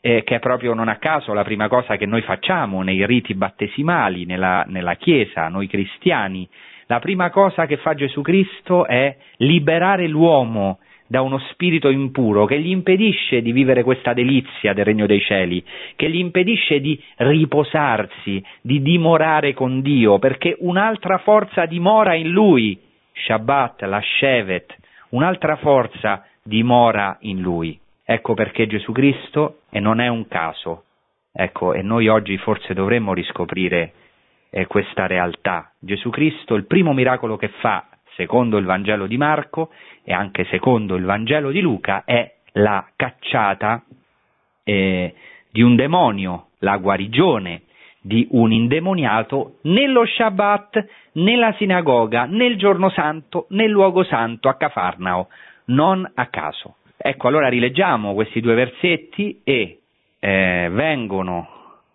eh, che è proprio non a caso la prima cosa che noi facciamo nei riti battesimali, nella, nella Chiesa, noi cristiani. La prima cosa che fa Gesù Cristo è liberare l'uomo da uno spirito impuro che gli impedisce di vivere questa delizia del regno dei cieli, che gli impedisce di riposarsi, di dimorare con Dio, perché un'altra forza dimora in lui, Shabbat, la Shevet, un'altra forza dimora in lui. Ecco perché Gesù Cristo, e non è un caso, ecco, e noi oggi forse dovremmo riscoprire eh, questa realtà. Gesù Cristo, il primo miracolo che fa secondo il Vangelo di Marco e anche secondo il Vangelo di Luca, è la cacciata eh, di un demonio, la guarigione di un indemoniato nello Shabbat, nella sinagoga, nel giorno santo, nel luogo santo a Cafarnao, non a caso. Ecco, allora rileggiamo questi due versetti e eh, vengono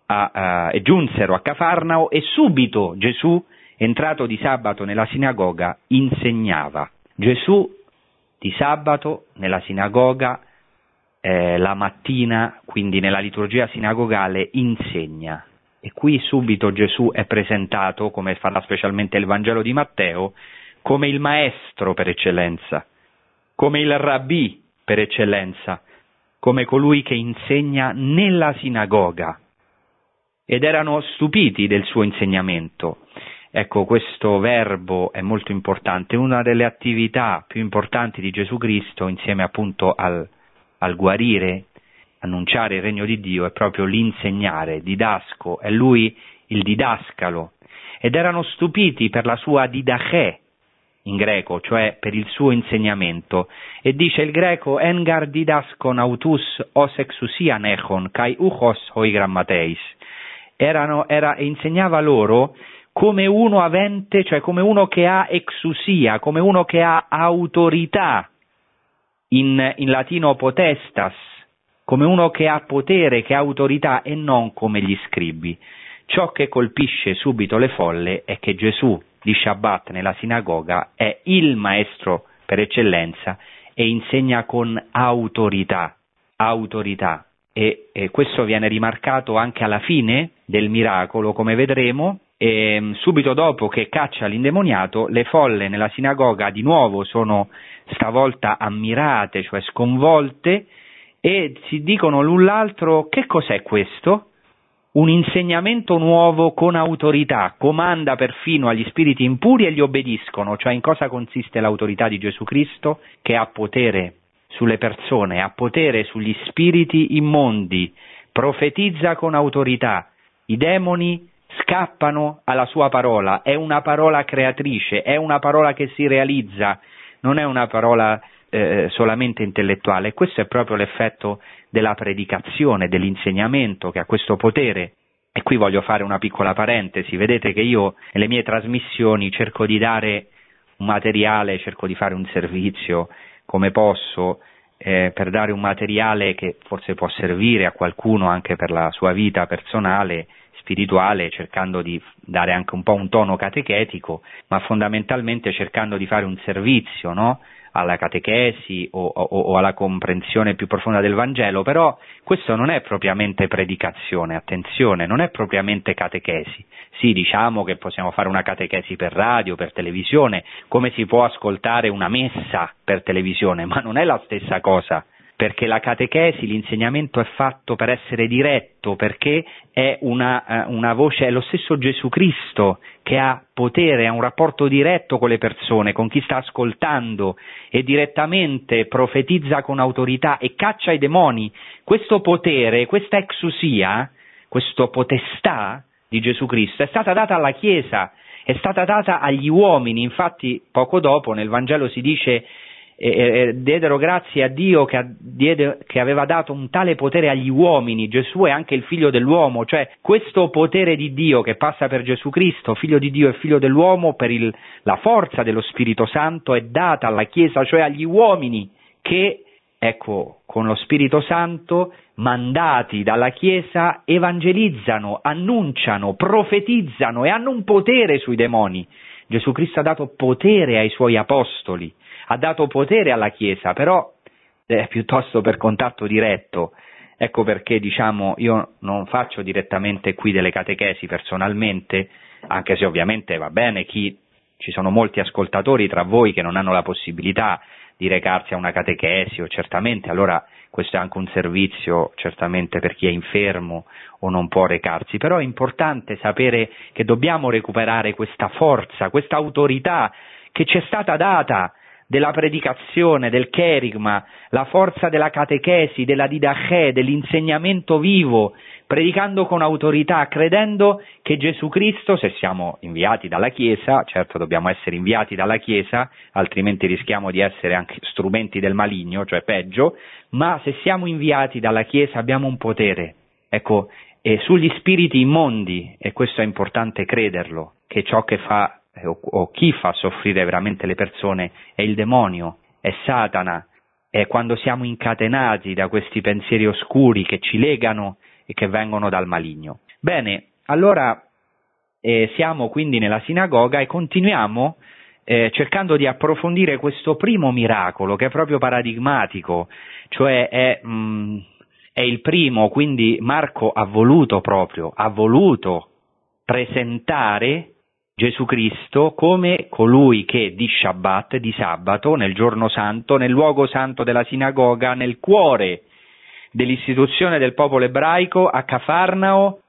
a, a, e giunsero a Cafarnao e subito Gesù entrato di sabato nella sinagoga, insegnava. Gesù di sabato nella sinagoga eh, la mattina, quindi nella liturgia sinagogale, insegna. E qui subito Gesù è presentato, come farà specialmente il Vangelo di Matteo, come il maestro per eccellenza, come il rabbì per eccellenza, come colui che insegna nella sinagoga. Ed erano stupiti del suo insegnamento Ecco, questo verbo è molto importante, una delle attività più importanti di Gesù Cristo insieme appunto al, al guarire, annunciare il regno di Dio, è proprio l'insegnare, didasco, è lui il didascalo. Ed erano stupiti per la sua didache in greco, cioè per il suo insegnamento. E dice il greco, engar didaskon autus os exusia nechon, kai uchos hoi grammateis. Erano, era, insegnava loro come uno avente, cioè come uno che ha exusia, come uno che ha autorità, in, in latino potestas, come uno che ha potere, che ha autorità e non come gli scribi. Ciò che colpisce subito le folle è che Gesù di Shabbat nella sinagoga è il maestro per eccellenza e insegna con autorità, autorità. E, e questo viene rimarcato anche alla fine del miracolo, come vedremo, e mm, subito dopo che caccia l'indemoniato, le folle nella sinagoga di nuovo sono stavolta ammirate, cioè sconvolte, e si dicono l'un l'altro che cos'è questo? Un insegnamento nuovo con autorità, comanda perfino agli spiriti impuri e gli obbediscono, cioè in cosa consiste l'autorità di Gesù Cristo? Che ha potere sulle persone, ha potere sugli spiriti immondi, profetizza con autorità, i demoni scappano alla sua parola, è una parola creatrice, è una parola che si realizza, non è una parola eh, solamente intellettuale. Questo è proprio l'effetto della predicazione, dell'insegnamento che ha questo potere. E qui voglio fare una piccola parentesi, vedete che io nelle mie trasmissioni cerco di dare un materiale, cerco di fare un servizio come posso, eh, per dare un materiale che forse può servire a qualcuno anche per la sua vita personale spirituale cercando di dare anche un po' un tono catechetico, ma fondamentalmente cercando di fare un servizio no? alla catechesi o, o, o, alla comprensione più profonda del Vangelo, però questo non è propriamente predicazione, attenzione, non è propriamente catechesi. Sì, diciamo che possiamo fare una catechesi per radio, per televisione, come si può ascoltare una messa per televisione, ma non è la stessa cosa perché la catechesi, l'insegnamento è fatto per essere diretto, perché è una, eh, una, voce, è lo stesso Gesù Cristo che ha potere, ha un rapporto diretto con le persone, con chi sta ascoltando e direttamente profetizza con autorità e caccia i demoni. Questo potere, questa exusia, questa potestà di Gesù Cristo è stata data alla Chiesa, è stata data agli uomini, infatti poco dopo nel Vangelo si dice e, diedero grazie a Dio che, diede, che, aveva dato un tale potere agli uomini, Gesù è anche il figlio dell'uomo, cioè questo potere di Dio che passa per Gesù Cristo, figlio di Dio e figlio dell'uomo, per il, la forza dello Spirito Santo è data alla Chiesa, cioè agli uomini che, ecco, con lo Spirito Santo, mandati dalla Chiesa, evangelizzano, annunciano, profetizzano e hanno un potere sui demoni. Gesù Cristo ha dato potere ai suoi apostoli ha dato potere alla Chiesa, però è piuttosto per contatto diretto. Ecco perché diciamo io non faccio direttamente qui delle catechesi personalmente, anche se ovviamente va bene chi ci sono molti ascoltatori tra voi che non hanno la possibilità di recarsi a una catechesi o certamente allora questo è anche un servizio certamente per chi è infermo o non può recarsi, però è importante sapere che dobbiamo recuperare questa forza, questa autorità che ci è stata data della predicazione, del cherigma, la forza della catechesi, della didache, dell'insegnamento vivo, predicando con autorità, credendo che Gesù Cristo, se siamo inviati dalla Chiesa, certo dobbiamo essere inviati dalla Chiesa, altrimenti rischiamo di essere anche strumenti del maligno, cioè peggio, ma se siamo inviati dalla Chiesa abbiamo un potere. Ecco, e sugli spiriti immondi, e questo è importante crederlo, che ciò che fa o, o chi fa soffrire veramente le persone è il demonio, è Satana, è quando siamo incatenati da questi pensieri oscuri che ci legano e che vengono dal maligno. Bene, allora eh, siamo quindi nella sinagoga e continuiamo eh, cercando di approfondire questo primo miracolo che è proprio paradigmatico, cioè è, mh, mm, è il primo, quindi Marco ha voluto proprio, ha voluto presentare Gesù Cristo come colui che di Shabbat, di sabato, nel giorno santo, nel luogo santo della sinagoga, nel cuore dell'istituzione del popolo ebraico, a Cafarnao,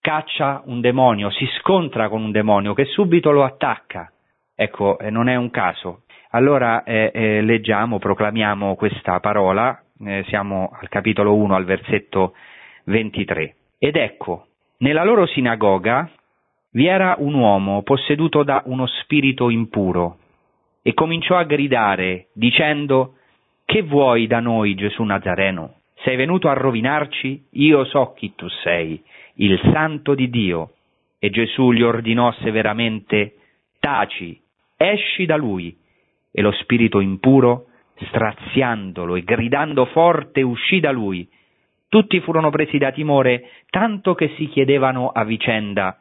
caccia un demonio, si scontra con un demonio che subito lo attacca. Ecco, eh, non è un caso. Allora eh, eh, leggiamo, proclamiamo questa parola, eh, siamo al capitolo 1, al versetto 23. Ed ecco, nella loro sinagoga vi era un uomo posseduto da uno spirito impuro e cominciò a gridare dicendo Che vuoi da noi, Gesù Nazareno? Sei venuto a rovinarci? Io so chi tu sei, il santo di Dio. E Gesù gli ordinò severamente Taci, esci da lui. E lo spirito impuro, straziandolo e gridando forte, uscì da lui. Tutti furono presi da timore, tanto che si chiedevano a vicenda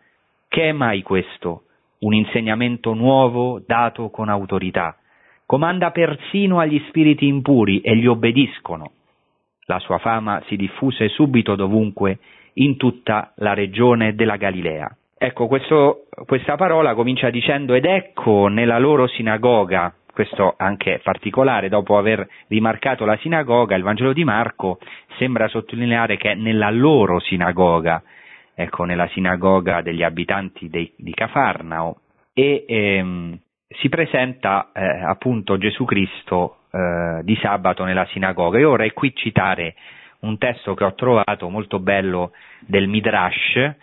che è mai questo? Un insegnamento nuovo dato con autorità. Comanda persino agli spiriti impuri e gli obbediscono. La sua fama si diffuse subito dovunque in tutta la regione della Galilea. Ecco, questo, questa parola comincia dicendo ed ecco nella loro sinagoga, questo anche particolare, dopo aver rimarcato la sinagoga, il Vangelo di Marco sembra sottolineare che è nella loro sinagoga, ecco, nella sinagoga degli abitanti dei, di Cafarnao e ehm, si presenta eh, appunto Gesù Cristo eh, di sabato nella sinagoga. Io vorrei qui citare un testo che ho trovato molto bello del Midrash.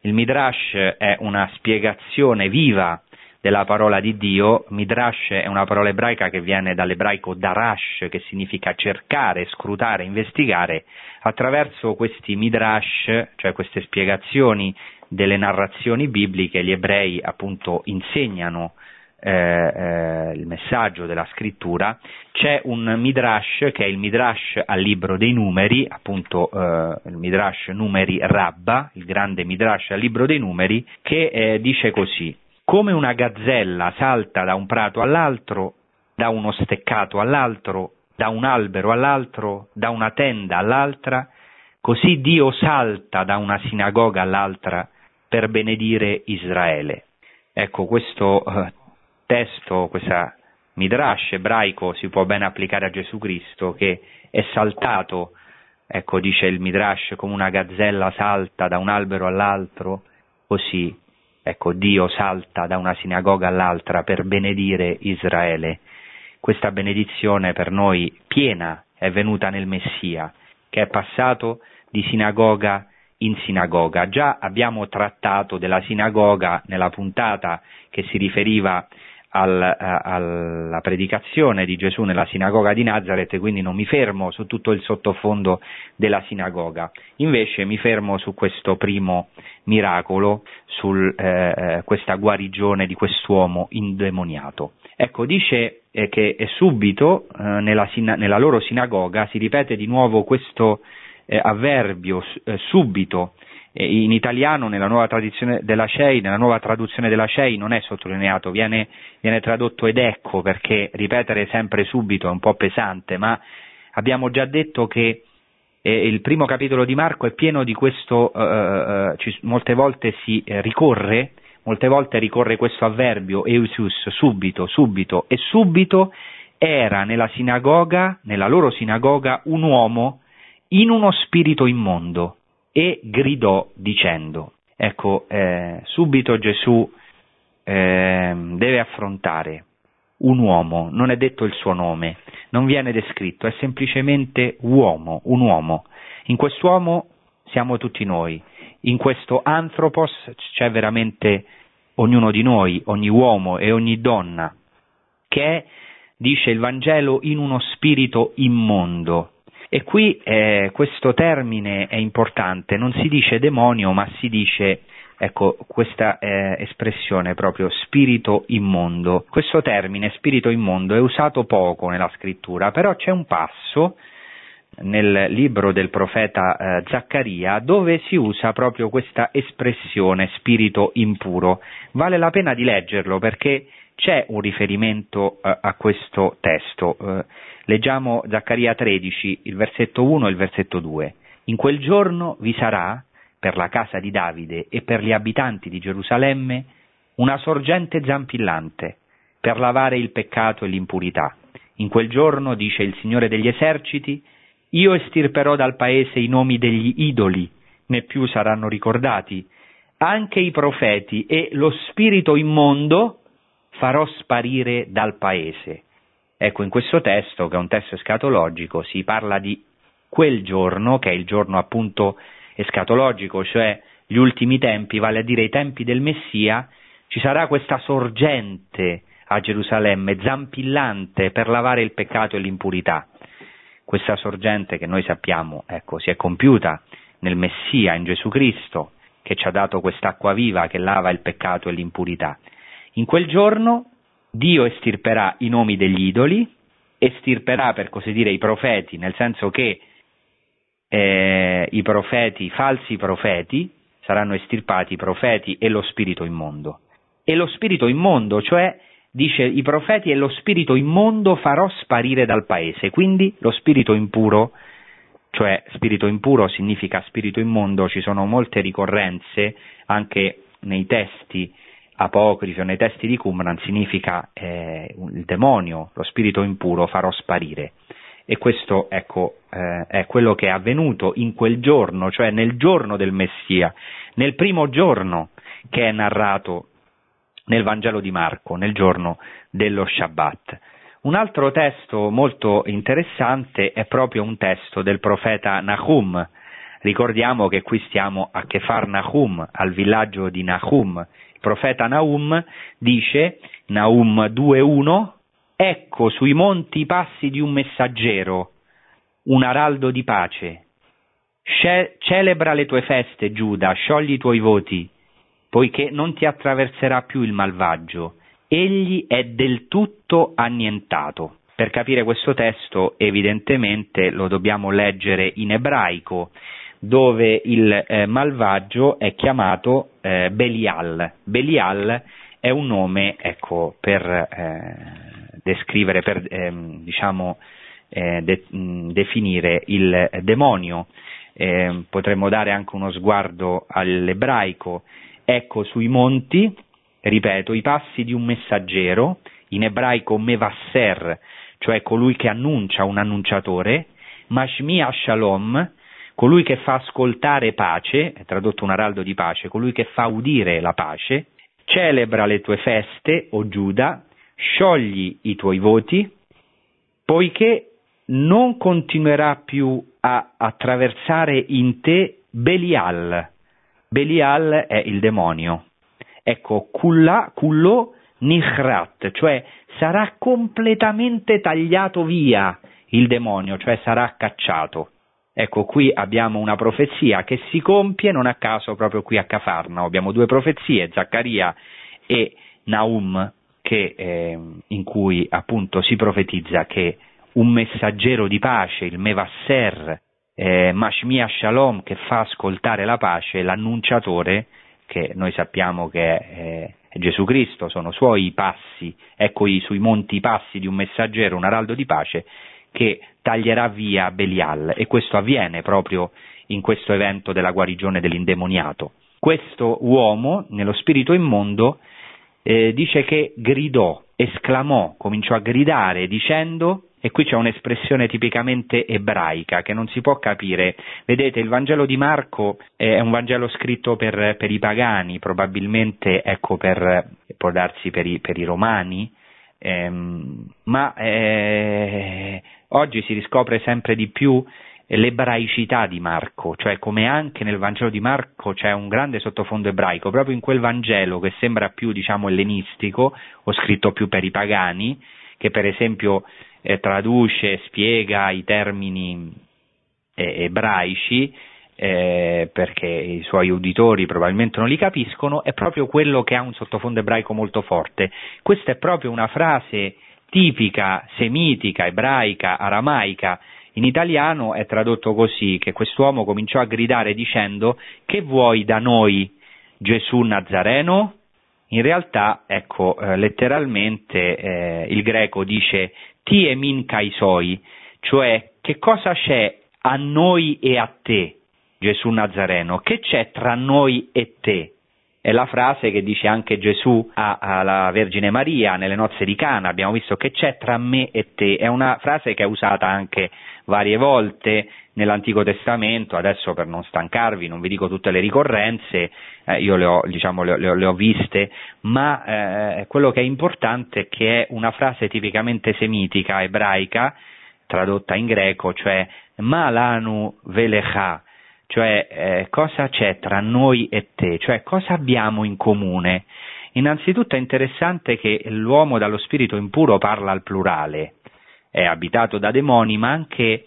Il Midrash è una spiegazione viva della parola di Dio. Midrash è una parola ebraica che viene dall'ebraico darash, che significa cercare, scrutare, investigare. Attraverso questi midrash, cioè queste spiegazioni delle narrazioni bibliche, gli ebrei appunto insegnano eh, eh, il messaggio della scrittura, c'è un midrash che è il midrash al libro dei numeri, appunto eh, il midrash numeri Rabba, il grande midrash al libro dei numeri, che eh, dice così, come una gazzella salta da un prato all'altro, da uno steccato all'altro, da un albero all'altro, da una tenda all'altra, così Dio salta da una sinagoga all'altra per benedire Israele. Ecco, questo eh, testo, questa midrash ebraico si può ben applicare a Gesù Cristo che è saltato, ecco dice il midrash, come una gazzella salta da un albero all'altro, così ecco Dio salta da una sinagoga all'altra per benedire Israele. Questa benedizione per noi piena è venuta nel Messia, che è passato di sinagoga in sinagoga. Già abbiamo trattato della sinagoga nella puntata che si riferiva al, alla predicazione di Gesù nella sinagoga di Nazareth, quindi non mi fermo su tutto il sottofondo della sinagoga, invece mi fermo su questo primo miracolo, su eh, eh, questa guarigione di quest'uomo indemoniato. Ecco, dice eh, che subito eh, nella, nella, loro sinagoga si ripete di nuovo questo eh, avverbio eh, subito in italiano nella nuova, della CEI, nella nuova traduzione della CEI non è sottolineato, viene, viene, tradotto ed ecco perché ripetere sempre subito è un po' pesante, ma abbiamo già detto che eh, il primo capitolo di Marco è pieno di questo, eh, eh, eh ci, molte volte si eh, ricorre, molte volte ricorre questo avverbio eusius, subito, subito, e subito era nella sinagoga, nella loro sinagoga, un uomo in uno spirito immondo e gridò dicendo, ecco, eh, subito Gesù eh, deve affrontare un uomo, non è detto il suo nome, non viene descritto, è semplicemente uomo, un uomo. In quest'uomo siamo tutti noi, in questo anthropos c'è veramente ognuno di noi, ogni uomo e ogni donna, che è, dice il Vangelo, in uno spirito immondo, e qui eh, questo termine è importante, non si dice demonio, ma si dice ecco, questa eh, espressione proprio spirito immondo. Questo termine spirito immondo è usato poco nella scrittura, però c'è un passo nel libro del profeta eh, Zaccaria dove si usa proprio questa espressione spirito impuro. Vale la pena di leggerlo perché c'è un riferimento eh, a questo testo. Eh, Leggiamo Zaccaria 13, il versetto 1 e il versetto 2. In quel giorno vi sarà, per la casa di Davide e per gli abitanti di Gerusalemme, una sorgente zampillante, per lavare il peccato e l'impurità. In quel giorno, dice il Signore degli eserciti, io estirperò dal paese i nomi degli idoli, né più saranno ricordati. Anche i profeti e lo spirito immondo farò sparire dal paese. Ecco, in questo testo, che è un testo escatologico, si parla di quel giorno, che è il giorno appunto escatologico, cioè gli ultimi tempi, vale a dire i tempi del Messia, ci sarà questa sorgente a Gerusalemme, zampillante per lavare il peccato e l'impurità. Questa sorgente che noi sappiamo, ecco, si è compiuta nel Messia, in Gesù Cristo, che ci ha dato quest'acqua viva che lava il peccato e l'impurità. In quel giorno Dio estirperà i nomi degli idoli, estirperà per così dire i profeti, nel senso che eh, i profeti, i falsi profeti, saranno estirpati i profeti e lo spirito immondo. E lo spirito immondo, cioè dice i profeti e lo spirito immondo farò sparire dal paese, quindi lo spirito impuro, cioè spirito impuro significa spirito immondo, ci sono molte ricorrenze anche nei testi apocrifi o nei testi di Qumran significa eh, il demonio, lo spirito impuro farò sparire. E questo ecco, eh, è quello che è avvenuto in quel giorno, cioè nel giorno del Messia, nel primo giorno che è narrato nel Vangelo di Marco, nel giorno dello Shabbat. Un altro testo molto interessante è proprio un testo del profeta Nahum. Ricordiamo che qui stiamo a Kefar Nahum, al villaggio di Nahum, profeta Naum dice, Naum 2.1, ecco sui monti i passi di un messaggero, un araldo di pace. Ce- celebra le tue feste, Giuda, sciogli i tuoi voti, poiché non ti attraverserà più il malvagio. Egli è del tutto annientato. Per capire questo testo, evidentemente lo dobbiamo leggere in ebraico dove il eh, malvagio è chiamato eh, Belial. Belial è un nome ecco, per eh, descrivere, per ehm, diciamo, eh, de- definire il demonio. Ehm, potremmo dare anche uno sguardo all'ebraico. Ecco sui monti, ripeto, i passi di un messaggero, in ebraico mevasser, cioè colui che annuncia un annunciatore, Mashmia Shalom, colui che fa ascoltare pace, è tradotto un araldo di pace, colui che fa udire la pace, celebra le tue feste, o Giuda, sciogli i tuoi voti, poiché non continuerà più a attraversare in te Belial. Belial è il demonio. Ecco, kulla, kullo nichrat, cioè sarà completamente tagliato via il demonio, cioè sarà cacciato. Ecco, qui abbiamo una profezia che si compie non a caso proprio qui a Cafarnao. Abbiamo due profezie, Zaccaria e Naum, che, eh, in cui appunto si profetizza che un messaggero di pace, il Mevasser, eh, Mashmia Shalom, che fa ascoltare la pace, l'annunciatore, che noi sappiamo che è, è Gesù Cristo, sono suoi passi, ecco i, sui monti passi di un messaggero, un araldo di pace, che taglierà via Belial e questo avviene proprio in questo evento della guarigione dell'indemoniato. Questo uomo, nello spirito immondo, eh, dice che gridò, esclamò, cominciò a gridare dicendo e qui c'è un'espressione tipicamente ebraica che non si può capire. Vedete, il Vangelo di Marco è un Vangelo scritto per, per i pagani, probabilmente ecco, per, può darsi per i, per i romani, ma eh, oggi si riscopre sempre di più l'ebraicità di Marco, cioè come anche nel Vangelo di Marco c'è un grande sottofondo ebraico, proprio in quel Vangelo che sembra più diciamo ellenistico o scritto più per i pagani, che per esempio eh, traduce, spiega i termini eh, ebraici, eh, perché i suoi uditori probabilmente non li capiscono, è proprio quello che ha un sottofondo ebraico molto forte. Questa è proprio una frase tipica, semitica, ebraica, aramaica, in italiano è tradotto così, che quest'uomo cominciò a gridare dicendo che vuoi da noi Gesù Nazareno? In realtà, ecco, eh, letteralmente eh, il greco dice ti emin kaisoi, cioè che cosa c'è a noi e a te, Gesù Nazareno? Che c'è tra noi e te? È la frase che dice anche Gesù alla Vergine Maria nelle nozze di Cana, abbiamo visto che c'è tra me e te, è una frase che è usata anche varie volte nell'Antico Testamento, adesso per non stancarvi non vi dico tutte le ricorrenze, eh, io le ho, diciamo, le, le, le ho, viste, ma eh, quello che è importante è che è una frase tipicamente semitica, ebraica, tradotta in greco, cioè malanu velecha, cioè eh, cosa c'è tra noi e te, cioè cosa abbiamo in comune. Innanzitutto è interessante che l'uomo dallo spirito impuro parla al plurale, è abitato da demoni, ma anche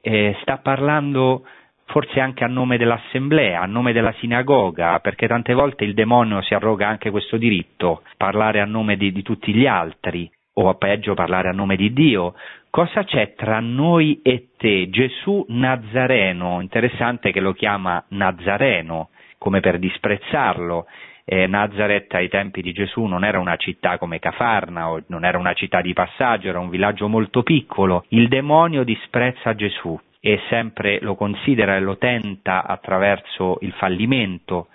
eh, sta parlando forse anche a nome dell'assemblea, a nome della sinagoga, perché tante volte il demonio si arroga anche questo diritto, parlare a nome di, di tutti gli altri, o a peggio parlare a nome di Dio. Cosa c'è tra noi e te? Gesù Nazareno, interessante che lo chiama Nazareno, come per disprezzarlo, eh, Nazareth ai tempi di Gesù non era una città come Cafarna, non era una città di passaggio, era un villaggio molto piccolo. Il demonio disprezza Gesù e sempre lo considera e lo tenta attraverso il fallimento.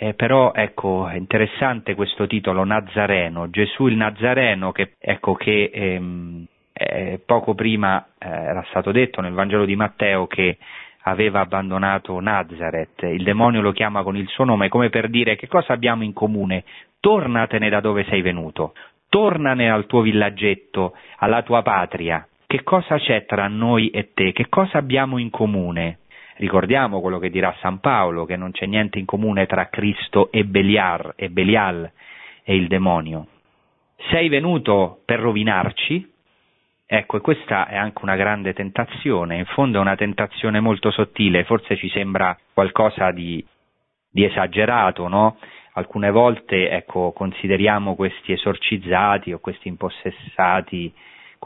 Eh, però ecco, è interessante questo titolo Nazareno, Gesù il Nazareno, che, ecco, che ehm, eh, poco prima eh, era stato detto nel Vangelo di Matteo che aveva abbandonato Nazareth, il demonio lo chiama con il suo nome come per dire che cosa abbiamo in comune, tornatene da dove sei venuto, tornane al tuo villaggetto, alla tua patria, che cosa c'è tra noi e te, che cosa abbiamo in comune? Ricordiamo quello che dirà San Paolo, che non c'è niente in comune tra Cristo e Beliar, e Belial e il demonio. Sei venuto per rovinarci, Ecco, e questa è anche una grande tentazione, in fondo è una tentazione molto sottile, forse ci sembra qualcosa di, di esagerato, no? Alcune volte, ecco, consideriamo questi esorcizzati o questi impossessati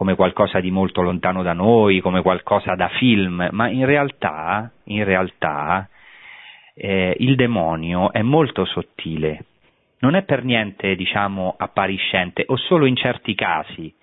come qualcosa di molto lontano da noi, come qualcosa da film, ma in realtà, in realtà eh, il demonio è molto sottile, non è per niente, diciamo, appariscente o solo in certi casi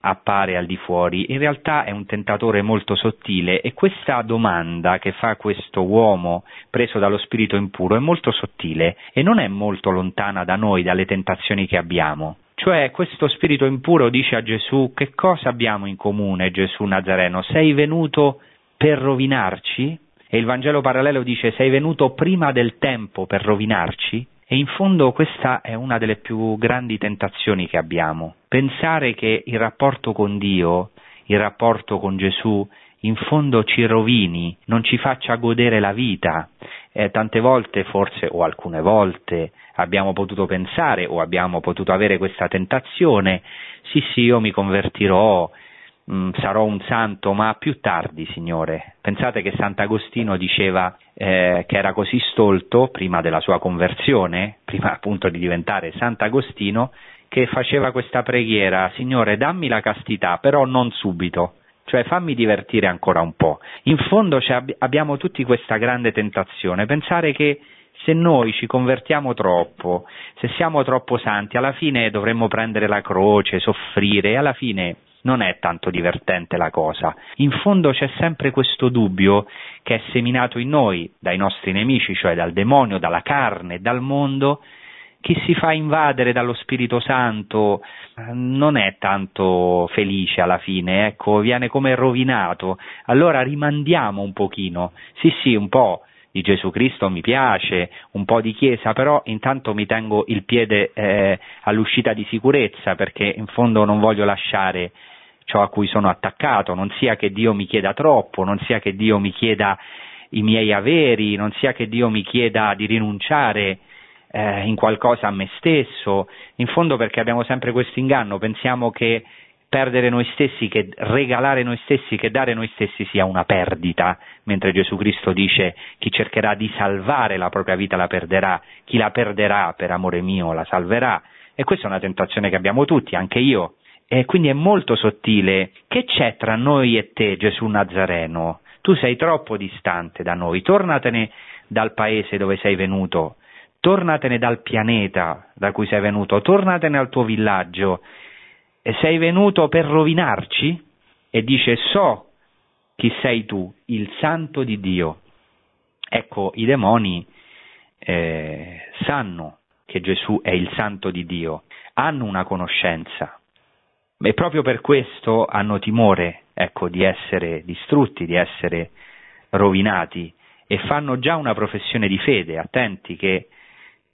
appare al di fuori, in realtà è un tentatore molto sottile e questa domanda che fa questo uomo preso dallo spirito impuro è molto sottile e non è molto lontana da noi, dalle tentazioni che abbiamo. Cioè questo spirito impuro dice a Gesù che cosa abbiamo in comune Gesù Nazareno? Sei venuto per rovinarci? E il Vangelo parallelo dice sei venuto prima del tempo per rovinarci? E in fondo questa è una delle più grandi tentazioni che abbiamo. Pensare che il rapporto con Dio, il rapporto con Gesù, in fondo ci rovini, non ci faccia godere la vita. Eh, tante volte, forse, o alcune volte, abbiamo potuto pensare o abbiamo potuto avere questa tentazione, sì sì, io mi convertirò, mh, mm, sarò un santo, ma più tardi, Signore. Pensate che Sant'Agostino diceva eh, che era così stolto, prima della sua conversione, prima appunto di diventare Sant'Agostino, che faceva questa preghiera, Signore, dammi la castità, però non subito cioè fammi divertire ancora un po'. In fondo abbiamo tutti questa grande tentazione, pensare che se noi ci convertiamo troppo, se siamo troppo santi, alla fine dovremmo prendere la croce, soffrire e alla fine non è tanto divertente la cosa. In fondo c'è sempre questo dubbio che è seminato in noi dai nostri nemici, cioè dal demonio, dalla carne, dal mondo, chi si fa invadere dallo Spirito Santo eh, non è tanto felice alla fine, ecco, viene come rovinato. Allora rimandiamo un pochino. Sì, sì, un po' di Gesù Cristo mi piace, un po' di Chiesa, però intanto mi tengo il piede eh, all'uscita di sicurezza perché in fondo non voglio lasciare ciò a cui sono attaccato, non sia che Dio mi chieda troppo, non sia che Dio mi chieda i miei averi, non sia che Dio mi chieda di rinunciare eh, in qualcosa a me stesso, in fondo perché abbiamo sempre questo inganno, pensiamo che perdere noi stessi, che regalare noi stessi, che dare noi stessi sia una perdita, mentre Gesù Cristo dice chi cercherà di salvare la propria vita la perderà, chi la perderà per amore mio la salverà. E questa è una tentazione che abbiamo tutti, anche io. E quindi è molto sottile. Che c'è tra noi e te, Gesù Nazareno? Tu sei troppo distante da noi, tornatene dal paese dove sei venuto, tornatene dal pianeta da cui sei venuto, tornatene al tuo villaggio e sei venuto per rovinarci? E dice so chi sei tu, il santo di Dio. Ecco, i demoni eh, sanno che Gesù è il santo di Dio, hanno una conoscenza e proprio per questo hanno timore ecco, di essere distrutti, di essere rovinati e fanno già una professione di fede. Attenti che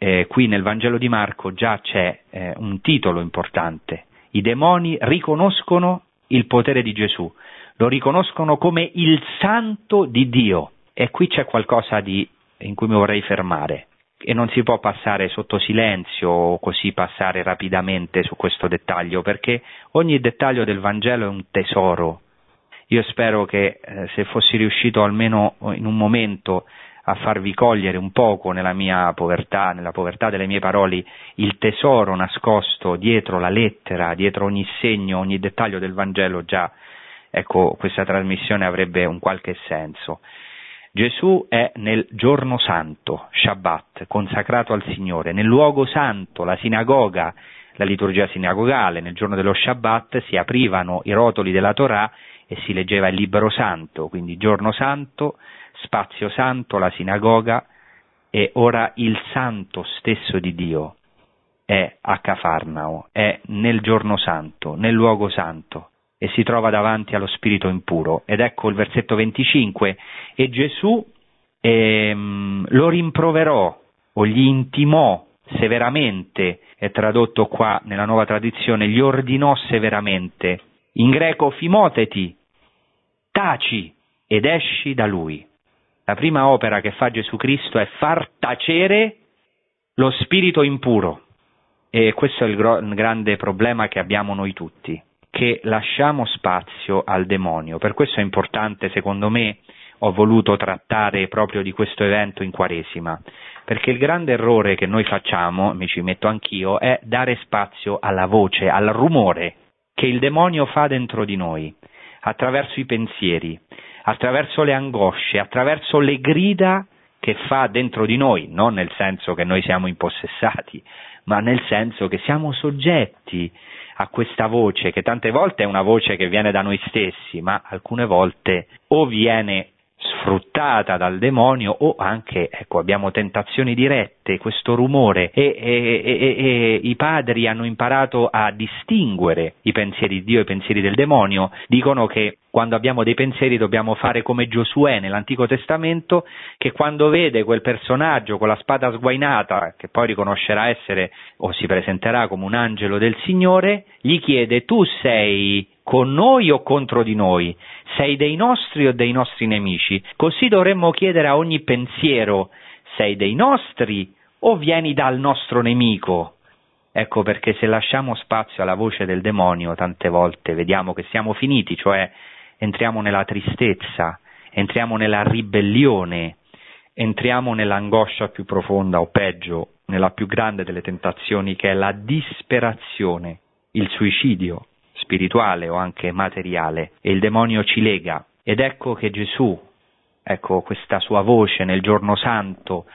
eh, qui nel Vangelo di Marco già c'è eh, un titolo importante. I demoni riconoscono il potere di Gesù, lo riconoscono come il santo di Dio. E qui c'è qualcosa di, in cui mi vorrei fermare. E non si può passare sotto silenzio o così passare rapidamente su questo dettaglio, perché ogni dettaglio del Vangelo è un tesoro. Io spero che eh, se fossi riuscito almeno in un momento a farvi cogliere un poco nella mia povertà, nella povertà delle mie parole, il tesoro nascosto dietro la lettera, dietro ogni segno, ogni dettaglio del Vangelo, già ecco, questa trasmissione avrebbe un qualche senso. Gesù è nel giorno santo, Shabbat, consacrato al Signore, nel luogo santo, la sinagoga, la liturgia sinagogale, nel giorno dello Shabbat si aprivano i rotoli della Torah e si leggeva il libro santo, quindi giorno santo, spazio santo, la sinagoga, e ora il santo stesso di Dio è a Cafarnao, è nel giorno santo, nel luogo santo, e si trova davanti allo spirito impuro. Ed ecco il versetto 25, e Gesù ehm, lo rimproverò o gli intimò severamente, è tradotto qua nella nuova tradizione, gli ordinò severamente, in greco fimoteti, taci ed esci da lui. La prima opera che fa Gesù Cristo è far tacere lo spirito impuro. E questo è il, gro- grande problema che abbiamo noi tutti, che lasciamo spazio al demonio. Per questo è importante, secondo me, ho voluto trattare proprio di questo evento in Quaresima, perché il grande errore che noi facciamo, mi ci metto anch'io, è dare spazio alla voce, al rumore che il demonio fa dentro di noi, attraverso i pensieri, attraverso le angosce, attraverso le grida che fa dentro di noi, non nel senso che noi siamo impossessati, ma nel senso che siamo soggetti a questa voce, che tante volte è una voce che viene da noi stessi, ma alcune volte o viene sfruttata dal demonio o anche ecco, abbiamo tentazioni dirette, questo rumore e, e, e, e, i padri hanno imparato a distinguere i pensieri di Dio e i pensieri del demonio, dicono che quando abbiamo dei pensieri dobbiamo fare come Giosuè nell'Antico Testamento, che quando vede quel personaggio con la spada sguainata, che poi riconoscerà essere o si presenterà come un angelo del Signore, gli chiede tu sei con noi o contro di noi? Sei dei nostri o dei nostri nemici? Così dovremmo chiedere a ogni pensiero, sei dei nostri o vieni dal nostro nemico? Ecco perché se lasciamo spazio alla voce del demonio, tante volte vediamo che siamo finiti, cioè entriamo nella tristezza, entriamo nella ribellione, entriamo nell'angoscia più profonda o peggio, nella più grande delle tentazioni che è la disperazione, il suicidio spirituale o anche materiale e il demonio ci lega. Ed ecco che Gesù, ecco questa sua voce nel giorno santo,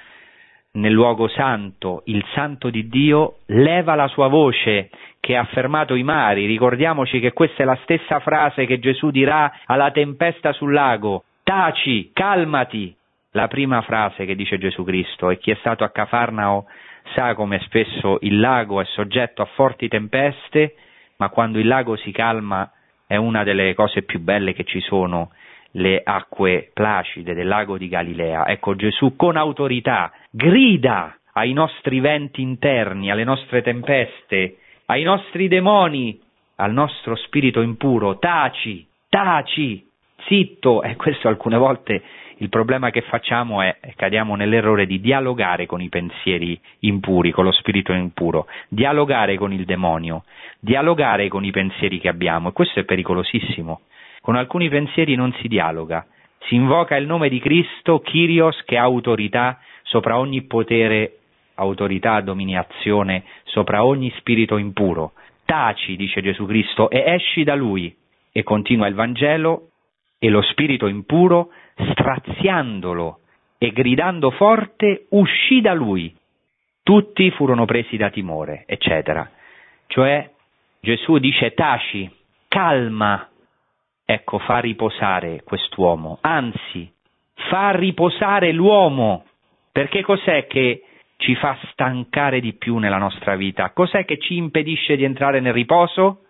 nel luogo santo, il santo di Dio leva la sua voce che ha fermato i mari. Ricordiamoci che questa è la stessa frase che Gesù dirà alla tempesta sul lago. Taci, calmati. La prima frase che dice Gesù Cristo e chi è stato a Cafarnao sa come spesso il lago è soggetto a forti tempeste ma quando il lago si calma è una delle cose più belle che ci sono, le acque placide del lago di Galilea. Ecco Gesù con autorità grida ai nostri venti interni, alle nostre tempeste, ai nostri demoni, al nostro spirito impuro, taci, taci, zitto, e questo alcune volte il problema che facciamo è cadiamo nell'errore di dialogare con i pensieri impuri, con lo spirito impuro, dialogare con il demonio, dialogare con i pensieri che abbiamo e questo è pericolosissimo. Con alcuni pensieri non si dialoga, si invoca il nome di Cristo, Kyrios, che ha autorità sopra ogni potere, autorità, dominazione, sopra ogni spirito impuro. Taci, dice Gesù Cristo, e esci da lui. E continua il Vangelo, e lo spirito impuro straziandolo e gridando forte, uscì da lui. Tutti furono presi da timore, eccetera. Cioè Gesù dice taci, calma, ecco, fa riposare quest'uomo, anzi, fa riposare l'uomo, perché cos'è che ci fa stancare di più nella nostra vita? Cos'è che ci impedisce di entrare nel riposo?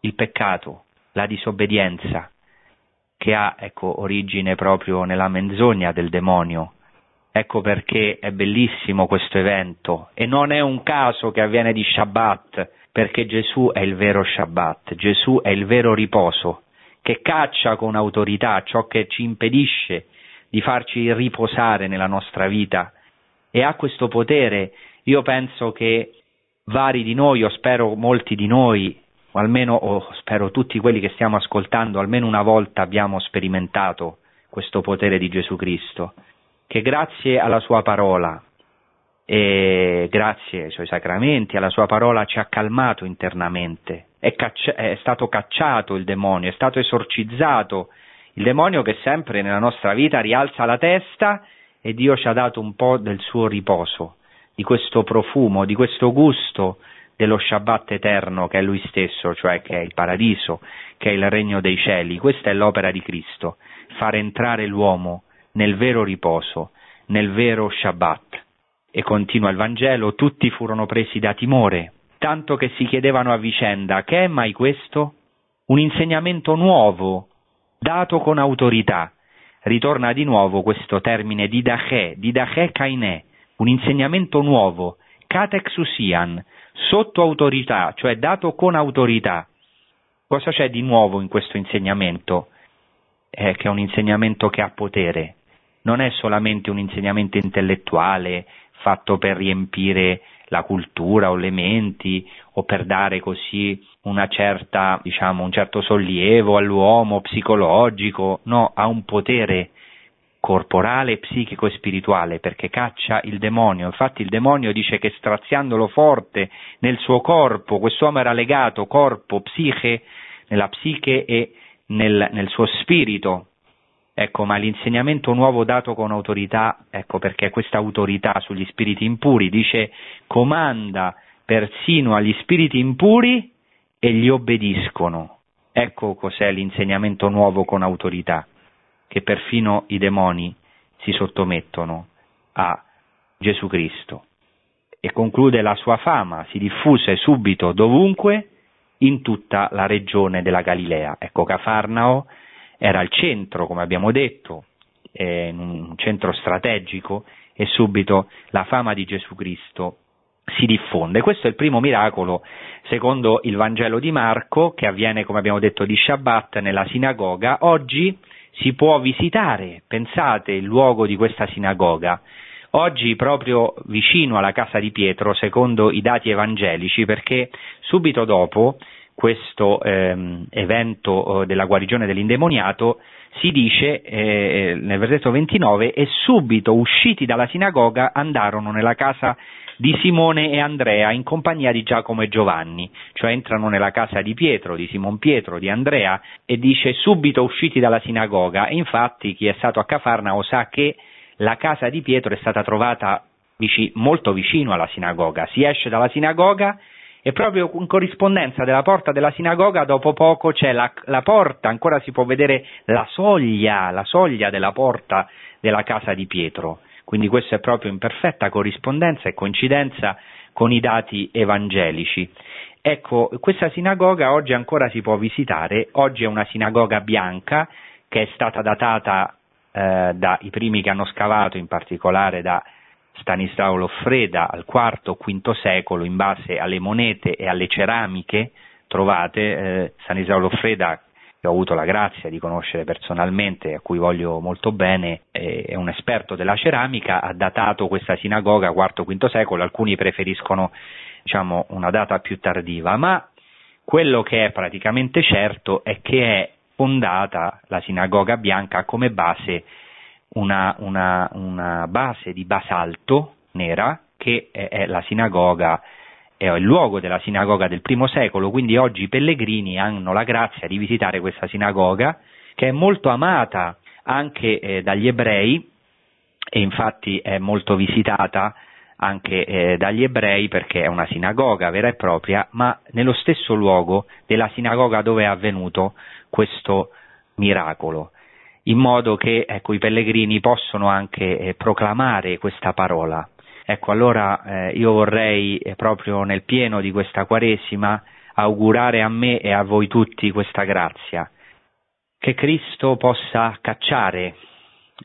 Il peccato, la disobbedienza, che ha ecco, origine proprio nella menzogna del demonio. Ecco perché è bellissimo questo evento e non è un caso che avviene di Shabbat, perché Gesù è il vero Shabbat, Gesù è il vero riposo, che caccia con autorità ciò che ci impedisce di farci riposare nella nostra vita e ha questo potere. Io penso che vari di noi, o spero molti di noi, o almeno o spero tutti quelli che stiamo ascoltando, almeno una volta abbiamo sperimentato questo potere di Gesù Cristo, che grazie alla sua parola e grazie ai suoi sacramenti, alla sua parola ci ha calmato internamente, è, caccia- è stato cacciato il demonio, è stato esorcizzato. Il demonio che sempre nella nostra vita rialza la testa e Dio ci ha dato un po' del suo riposo, di questo profumo, di questo gusto dello Shabbat eterno che è Lui stesso, cioè che è il paradiso, che è il regno dei cieli. Questa è l'opera di Cristo, far entrare l'uomo nel vero riposo, nel vero Shabbat. E continua il Vangelo, tutti furono presi da timore, tanto che si chiedevano a vicenda, che è mai questo? Un insegnamento nuovo, dato con autorità. Ritorna di nuovo questo termine didache, didache kainè, un insegnamento nuovo, katexusian, sotto autorità, cioè dato con autorità. Cosa c'è di nuovo in questo insegnamento? Eh, che è un insegnamento che ha potere, non è solamente un insegnamento intellettuale fatto per riempire la cultura o le menti o per dare così una certa, diciamo, un certo sollievo all'uomo psicologico, no, ha un potere corporale, psichico e spirituale, perché caccia il demonio. Infatti il demonio dice che straziandolo forte nel suo corpo, quest'uomo era legato corpo, psiche, nella psiche e nel, nel suo spirito. Ecco, ma l'insegnamento nuovo dato con autorità, ecco perché questa autorità sugli spiriti impuri dice comanda persino agli spiriti impuri e gli obbediscono. Ecco cos'è l'insegnamento nuovo con autorità che perfino i demoni si sottomettono a Gesù Cristo. E conclude la sua fama, si diffuse subito dovunque in tutta la regione della Galilea. Ecco, Cafarnao era il centro, come abbiamo detto, eh, un centro strategico e subito la fama di Gesù Cristo si diffonde. Questo è il primo miracolo, secondo il Vangelo di Marco, che avviene, come abbiamo detto, di Shabbat nella sinagoga. Oggi si può visitare, pensate, il luogo di questa sinagoga. Oggi proprio vicino alla casa di Pietro, secondo i dati evangelici, perché subito dopo questo ehm, evento eh, della guarigione dell'indemoniato si dice eh, nel versetto 29 e subito usciti dalla sinagoga andarono nella casa di Simone e Andrea in compagnia di Giacomo e Giovanni, cioè entrano nella casa di Pietro, di Simon Pietro, di Andrea e dice subito usciti dalla sinagoga e infatti chi è stato a Cafarnao sa che la casa di Pietro è stata trovata vici, molto vicino alla sinagoga, si esce dalla sinagoga e proprio in corrispondenza della porta della sinagoga dopo poco c'è la, la porta, ancora si può vedere la soglia, la soglia della porta della casa di Pietro. Quindi questo è proprio in perfetta corrispondenza e coincidenza con i dati evangelici. Ecco, questa sinagoga oggi ancora si può visitare, oggi è una sinagoga bianca che è stata datata eh, dai primi che hanno scavato, in particolare da Stanislao Loffreda al IV V secolo in base alle monete e alle ceramiche trovate. Eh, Stanislao Loffreda che ho avuto la grazia di conoscere personalmente, a cui voglio molto bene, è un esperto della ceramica, ha datato questa sinagoga IV-V secolo, alcuni preferiscono diciamo, una data più tardiva, ma quello che è praticamente certo è che è fondata la sinagoga bianca come base una, una, una base di basalto nera che è, è la sinagoga è il luogo della sinagoga del primo secolo, quindi oggi i pellegrini hanno la grazia di visitare questa sinagoga che è molto amata anche eh, dagli ebrei e infatti è molto visitata anche eh, dagli ebrei perché è una sinagoga vera e propria, ma nello stesso luogo della sinagoga dove è avvenuto questo miracolo, in modo che ecco, i pellegrini possono anche eh, proclamare questa parola. Ecco, allora eh, io vorrei eh, proprio nel pieno di questa Quaresima augurare a me e a voi tutti questa grazia, che Cristo possa cacciare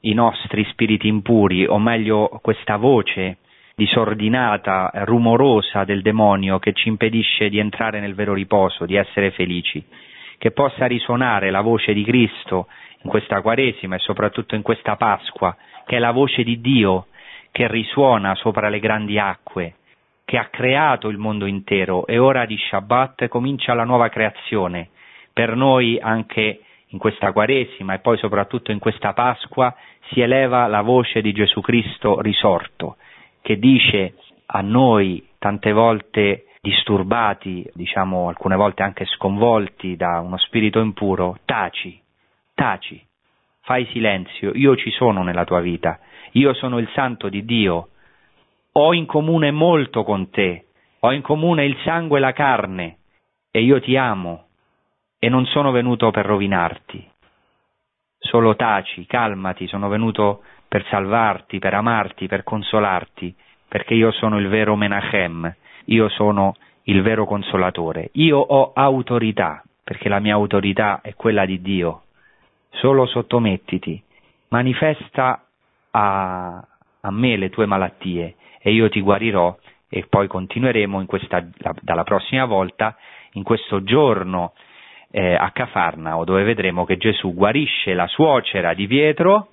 i nostri spiriti impuri, o meglio questa voce disordinata, rumorosa del demonio che ci impedisce di entrare nel vero riposo, di essere felici, che possa risuonare la voce di Cristo in questa Quaresima e soprattutto in questa Pasqua, che è la voce di Dio che risuona sopra le grandi acque, che ha creato il mondo intero e ora di Shabbat comincia la nuova creazione. Per noi anche in questa Quaresima e poi soprattutto in questa Pasqua si eleva la voce di Gesù Cristo risorto, che dice a noi tante volte disturbati, diciamo alcune volte anche sconvolti da uno spirito impuro, taci, taci, fai silenzio, io ci sono nella tua vita, io sono il santo di Dio, ho in comune molto con te, ho in comune il sangue e la carne, e io ti amo, e non sono venuto per rovinarti. Solo taci, calmati, sono venuto per salvarti, per amarti, per consolarti, perché io sono il vero Menachem, io sono il vero consolatore. Io ho autorità, perché la mia autorità è quella di Dio. Solo sottomettiti, manifesta a, a me le tue malattie e io ti guarirò e poi continueremo questa, la, dalla prossima volta in questo giorno eh, a Cafarnao dove vedremo che Gesù guarisce la suocera di Pietro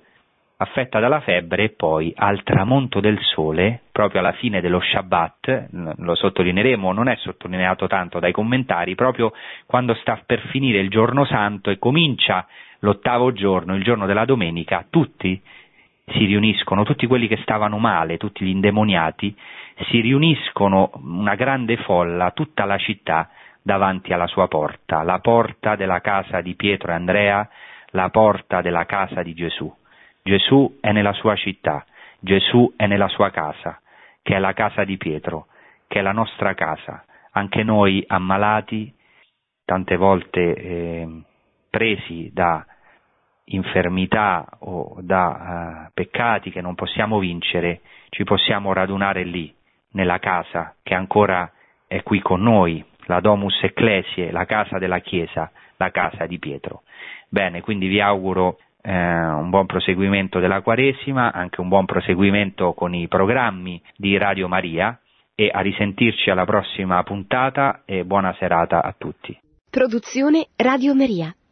affetta dalla febbre e poi al tramonto del sole, proprio alla fine dello Shabbat, lo sottolineeremo, non è sottolineato tanto dai commentari, proprio quando sta per finire il giorno santo e comincia l'ottavo giorno, il giorno della domenica, tutti si riuniscono, tutti quelli che stavano male, tutti gli indemoniati, si riuniscono una grande folla, tutta la città, davanti alla sua porta, la porta della casa di Pietro e Andrea, la porta della casa di Gesù. Gesù è nella sua città, Gesù è nella sua casa, che è la casa di Pietro, che è la nostra casa. Anche noi ammalati, tante volte eh, presi da infermità o da uh, peccati che non possiamo vincere, ci possiamo radunare lì, nella casa che ancora è qui con noi, la Domus Ecclesiae, la casa della Chiesa, la casa di Pietro. Bene, quindi vi auguro eh, un buon proseguimento della Quaresima, anche un buon proseguimento con i programmi di Radio Maria e a risentirci alla prossima puntata e buona serata a tutti. Produzione Radio Maria.